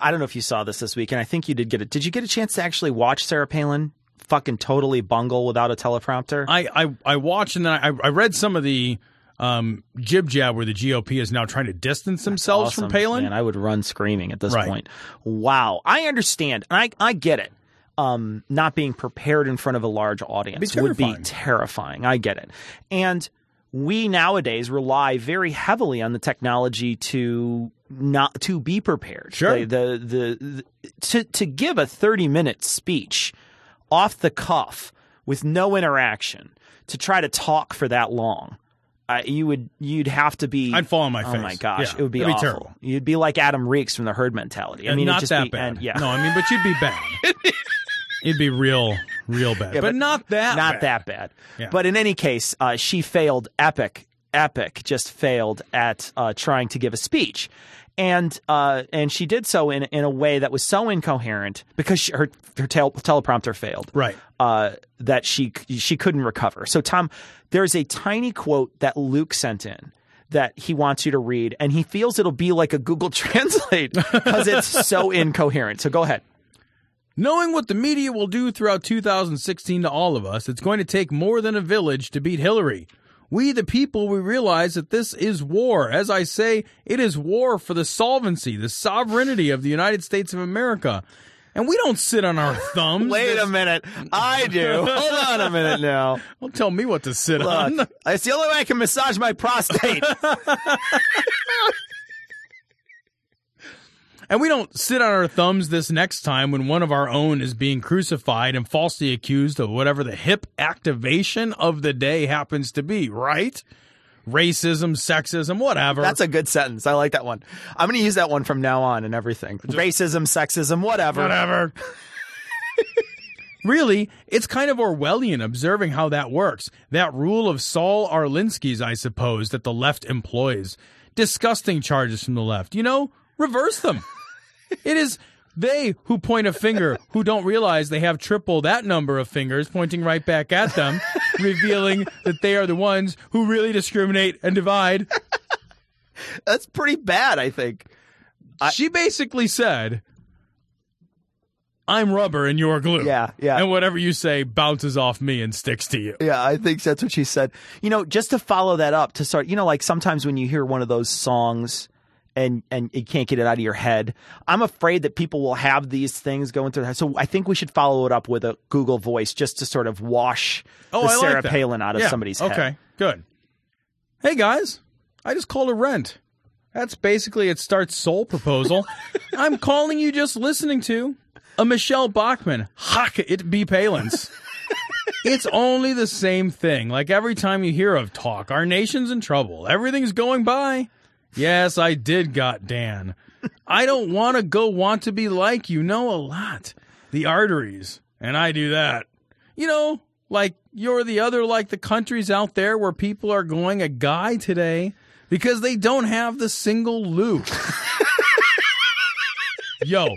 I don't know if you saw this this week, and I think you did get it. Did you get a chance to actually watch Sarah Palin fucking totally bungle without a teleprompter? I, I, I watched and then I, I read some of the um, jib jab where the GOP is now trying to distance themselves Awesome. from Palin. Man, I would run screaming at this Right. point. Wow. I understand. and I, I get it. Um, not being prepared in front of a large audience Be would be terrifying. terrifying. I get it. And we nowadays rely very heavily on the technology to not to be prepared. Sure. The the, the, the to to give a 30 minute speech off the cuff with no interaction to try to talk for that long. Uh, you would you'd have to be I'd fall on my oh face. my gosh Yeah, it would be it'd be awful terrible. you'd be like Adam Reeks from the herd mentality I And mean not that be, bad. and- yeah No, I mean, but you'd be bad. It'd be real, real bad. Yeah, but, not that. not bad. that bad. Yeah. But in any case, uh, she failed. Epic, epic, just failed at uh, trying to give a speech, and uh, and she did so in in a way that was so incoherent because she, her her tel- teleprompter failed. Right. Uh, that she she couldn't recover. So Tom, there's a tiny quote that Luke sent in. That he wants you to read, and he feels it'll be like a Google Translate because it's so incoherent. So go ahead. Knowing what the media will do throughout 2016 to all of us, it's going to take more than a village to beat Hillary. We, the people, we realize that this is war. As I say, it is war for the solvency, the sovereignty of the United States of America. And we don't sit on our thumbs. Wait a minute, I do. Hold on a minute now. Don't tell me what to sit on. Look, it's the only way I can massage my prostate. And we don't sit on our thumbs this next time when one of our own is being crucified and falsely accused of whatever the hip activation of the day happens to be, right? Racism, sexism, whatever. That's a good sentence. I like that one. I'm going to use that one from now on and everything. Racism, sexism, whatever. Whatever. really, it's kind of Orwellian observing how that works. That rule of Saul Alinsky's, I suppose, that the left employs. Disgusting charges from the left. You know, reverse them. It is they who point a finger who don't realize they have triple that number of fingers pointing right back at them, revealing that they are the ones who really discriminate and divide. That's pretty bad, I think. she basically said, I'm rubber and you're glue. Yeah, yeah. And whatever you say bounces off me and sticks to you. Yeah, I think that's what she said. You know, just to follow that up, to start, you know, like sometimes when you hear one of those songs and and you can't get it out of your head, I'm afraid that people will have these things going through their head. So I think we should follow it up with a Google Voice just to sort of wash Oh, the I Sarah that. Palin out of Yeah, somebody's head. Okay, good. Hey guys, I just called a rent. That's basically it. starts soul proposal. I'm calling you just listening to a Michele Bachmann. Hock it be Palin's. it's only the same thing. Like every time you hear of talk, our nation's in trouble. Everything's going by. Yes, I did got Dan. I don't want to go want to be like you know a lot. The arteries. And I do that. You know, like you're the other like the countries out there where people are going a guy today because they don't have the single loop. Yo,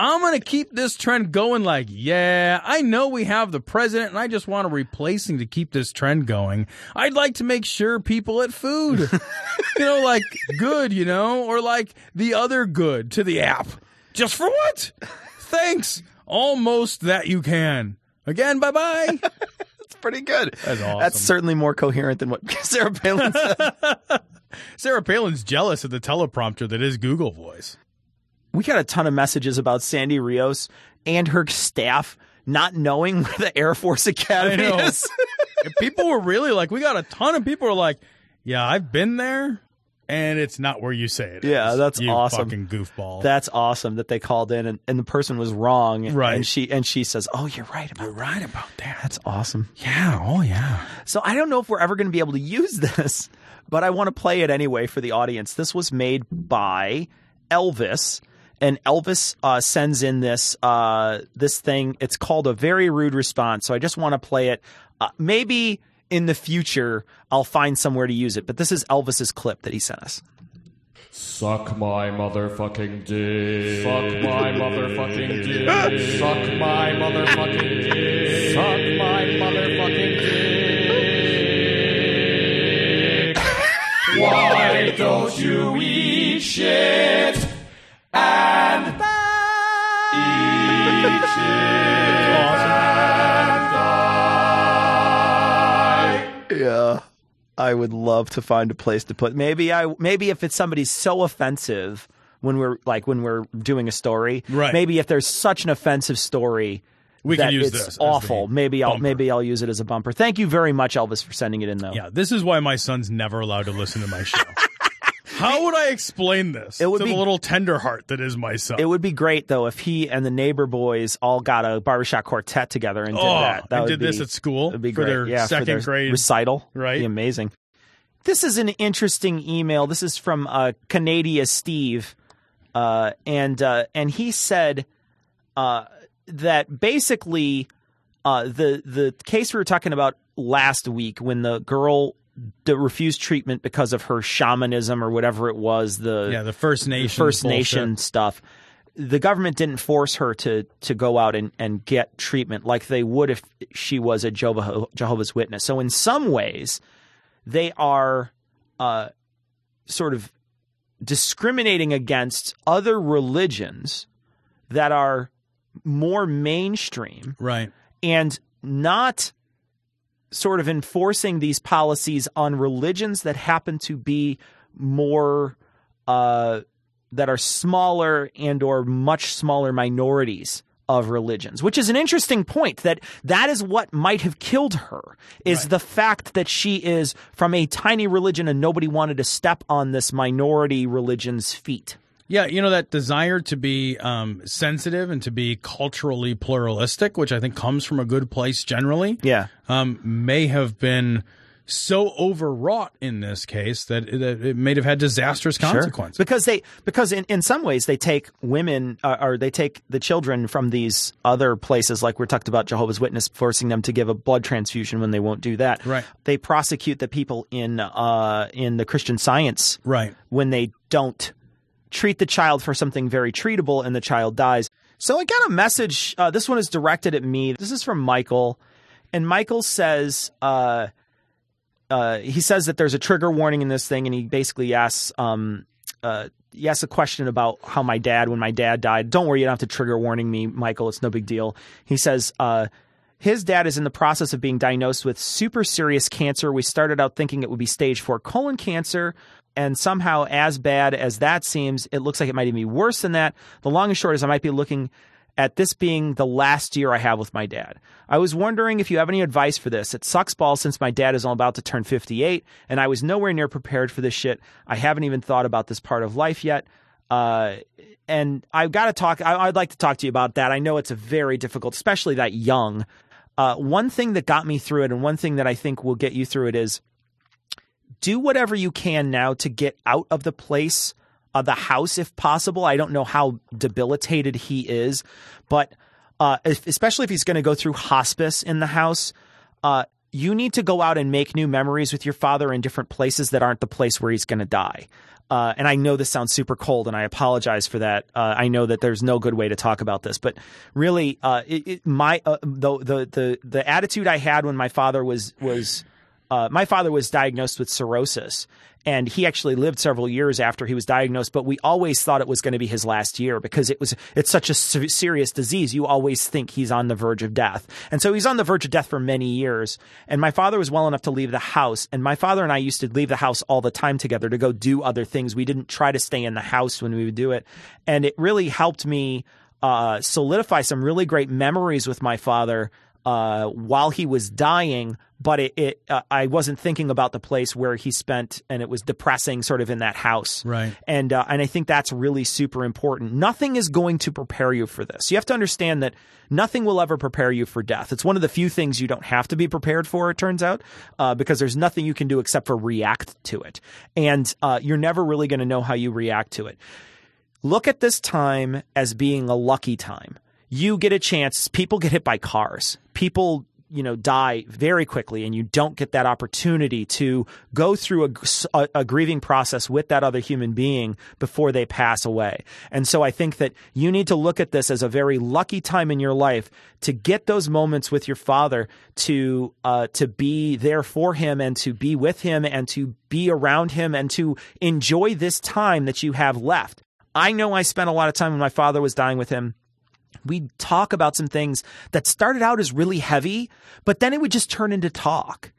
I'm going to keep this trend going like, yeah, I know we have the president and I just want a replacing to keep this trend going. I'd like to make sure people at food, you know, like good, you know, or like the other good to the app. Just for what? Thanks. Almost that you can. Again, bye bye. That's pretty good. That's awesome. That's certainly more coherent than what Sarah Palin said. Sarah Palin's jealous of the teleprompter that is Google Voice. We got a ton of messages about Sandy Rios and her staff not knowing where the Air Force Academy is. People were really like, we got a ton of people were like, yeah, I've been there, and it's not where you say it. Yeah, is, that's you awesome. Fucking goofball. That's awesome that they called in and, and the person was wrong. Right. And she and she says, Oh, you're right about You're right about that. That's awesome. Yeah. Oh yeah. So I don't know if we're ever going to be able to use this, but I want to play it anyway for the audience. This was made by Elvis, and Elvis uh, sends in this uh, this thing. It's called a very rude response. So I just want to play it. Uh, maybe in the future I'll find somewhere to use it, but this is Elvis's clip that he sent us. Suck my motherfucking dick. Suck my motherfucking dick. Suck my motherfucking dick. Suck my motherfucking dick. Why don't you eat shit and eat shit and die? Yeah. I would love to find a place to put. Maybe I maybe if it's somebody so offensive when we're like when we're doing a story, Right. Maybe if there's such an offensive story We can use it's this awful. Maybe I'll bumper. maybe I'll use it as a bumper. Thank you very much, Elvis, for sending it in though. Yeah, this is why my son's never allowed to listen to my show. How would I explain this It would to be- the little tender heart that is myself? It would be great though if he and the neighbor boys all got a barbershop quartet together and did Oh, that. That and would did this at school It'd for their yeah, second for their grade recital. right? Be amazing. This is an interesting email. This is from uh, Canada Steve, uh, and uh, and he said uh, that basically uh, the the case we were talking about last week when the girl d- refused treatment because of her shamanism or whatever it was the Yeah, the First Nations First bullshit. Nation stuff. The government didn't force her to to go out and, and get treatment like they would if she was a Jehovah, Jehovah's Witness. So in some ways, they are uh, sort of discriminating against other religions that are more mainstream right and not sort of enforcing these policies on religions that happen to be more uh, that are smaller and or much smaller minorities of religions which is an interesting point that that is what might have killed her is the fact that she is from a tiny religion and nobody wanted to step on this minority religion's feet Yeah, you know that desire to be um, sensitive and to be culturally pluralistic, which I think comes from a good place generally. Yeah, um, may have been so overwrought in this case that, that it may have had disastrous consequences. Sure. Because they because in, in some ways they take women uh, or they take the children from these other places like we talked about Jehovah's Witness forcing them to give a blood transfusion when they won't do that. Right. They prosecute the people in uh in the Christian Science right when they don't treat the child for something very treatable and the child dies. So I got a message. Uh, this one is directed at me. This is from Michael, and Michael says. Uh, uh, he says that there's a trigger warning in this thing, and he basically asks, um, uh, he asks a question about how my dad, when my dad died. Don't worry, you don't have to trigger warning me, Michael. It's no big deal. He says, uh, his dad is in the process of being diagnosed with super serious cancer. We started out thinking it would be stage four colon cancer. And somehow, as bad as that seems, it looks like it might even be worse than that. The long and short is, I might be looking at this being the last year I have with my dad. I was wondering if you have any advice for this. It sucks balls since my dad is all about to turn 58, and I was nowhere near prepared for this shit. I haven't even thought about this part of life yet. Uh, and I've got to talk, I, I'd like to talk to you about that. I know it's a very difficult, especially that young. Uh, one thing that got me through it, and one thing that I think will get you through it is do whatever you can now to get out of the place of the house if possible. I don't know how debilitated he is, but uh, if, especially if he's going to go through hospice in the house, uh, you need to go out and make new memories with your father in different places that aren't the place where he's going to die. Uh, and I know this sounds super cold, and I apologize for that. Uh, I know that there's no good way to talk about this, but really, uh, it, it, my uh, the, the the the attitude I had when my father was was uh, my father was diagnosed with cirrhosis, and he actually lived several years after he was diagnosed. But we always thought it was going to be his last year because it was it's such a serious disease. You always think he's on the verge of death, and so he's on the verge of death for many years. And my father was well enough to leave the house, and my father and I used to leave the house all the time together to go do other things. We didn't try to stay in the house when we would do it, and it really helped me uh, solidify some really great memories with my father uh, while he was dying. But it, it uh, I wasn't thinking about the place where he spent, and it was depressing, sort of in that house. Right. And uh, and I think that's really super important. Nothing is going to prepare you for this. You have to understand that nothing will ever prepare you for death. It's one of the few things you don't have to be prepared for. It turns out, uh, because there's nothing you can do except for react to it, and uh, you're never really going to know how you react to it. Look at this time as being a lucky time. You get a chance. People get hit by cars. People you know die very quickly and you don't get that opportunity to go through a, a, a, grieving process with that other human being before they pass away and so i think that you need to look at this as a very lucky time in your life to get those moments with your father to uh, to be there for him and to be with him and to be around him and to enjoy this time that you have left i know i spent a lot of time when my father was dying with him we'd talk about some things that started out as really heavy, but then it would just turn into talk.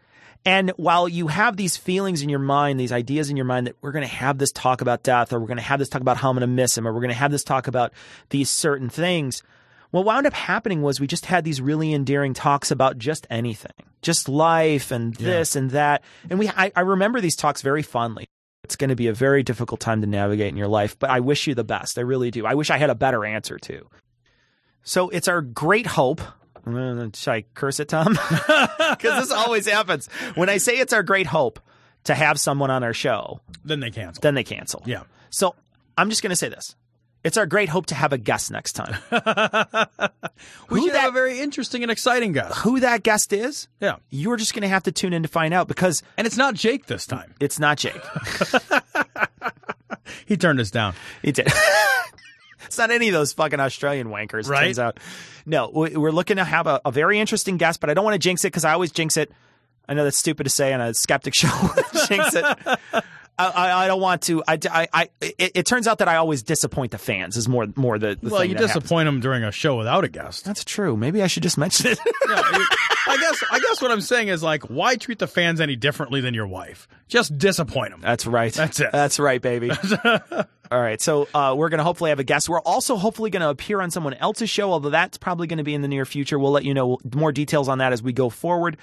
And while you have these feelings in your mind, these ideas in your mind that we're going to have this talk about death, or we're going to have this talk about how I'm going to miss him, or we're going to have this talk about these certain things, what wound up happening was we just had these really endearing talks about just anything, just life and this and that. And we, I, I remember these talks very fondly. It's going to be a very difficult time to navigate in your life, but I wish you the best. I really do. I wish I had a better answer too. So it's our great hope. Should I curse it, Tom? Because this always happens. When I say it's our great hope to have someone on our show, Then they cancel. then they cancel. Yeah. So I'm just going to say this. It's our great hope to have a guest next time. We Who should that- have a very interesting and exciting guest. Who that guest is, Yeah. you're just going to have to tune in to find out because And it's not Jake this time. it's not Jake. He turned us down. He did. It's not any of those fucking Australian wankers. Right. Turns out. No, we- we're looking to have a, a very interesting guest, but I don't want to jinx it because I always jinx it. I know that's stupid to say on a skeptic show. jinx it. I, I, don't want to. I, I, I it, it turns out that I always disappoint the fans. Is more more the, the well, you that happens. disappoint him during a show without a guest. That's true. Maybe I should just mention it. Yeah, I guess. I guess what I'm saying is like, why treat the fans any differently than your wife? Just disappoint them. That's right. That's it. That's right, baby. All right. So uh, we're going to hopefully have a guest. We're also hopefully going to appear on someone else's show, although that's probably going to be in the near future. We'll let you know more details on that as we go forward.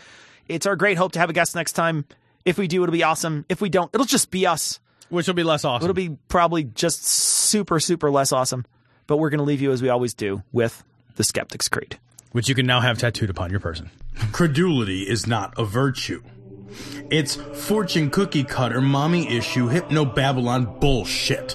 It's our great hope to have a guest next time. If we do, it'll be awesome. If we don't, it'll just be us. Which will be less awesome. It'll be probably just super, super less awesome. But we're going to leave you as we always do with the Skeptic's Creed. which you can now have tattooed upon your person. Credulity is not a virtue. It's fortune cookie cutter, mommy issue, hypno Babylon bullshit.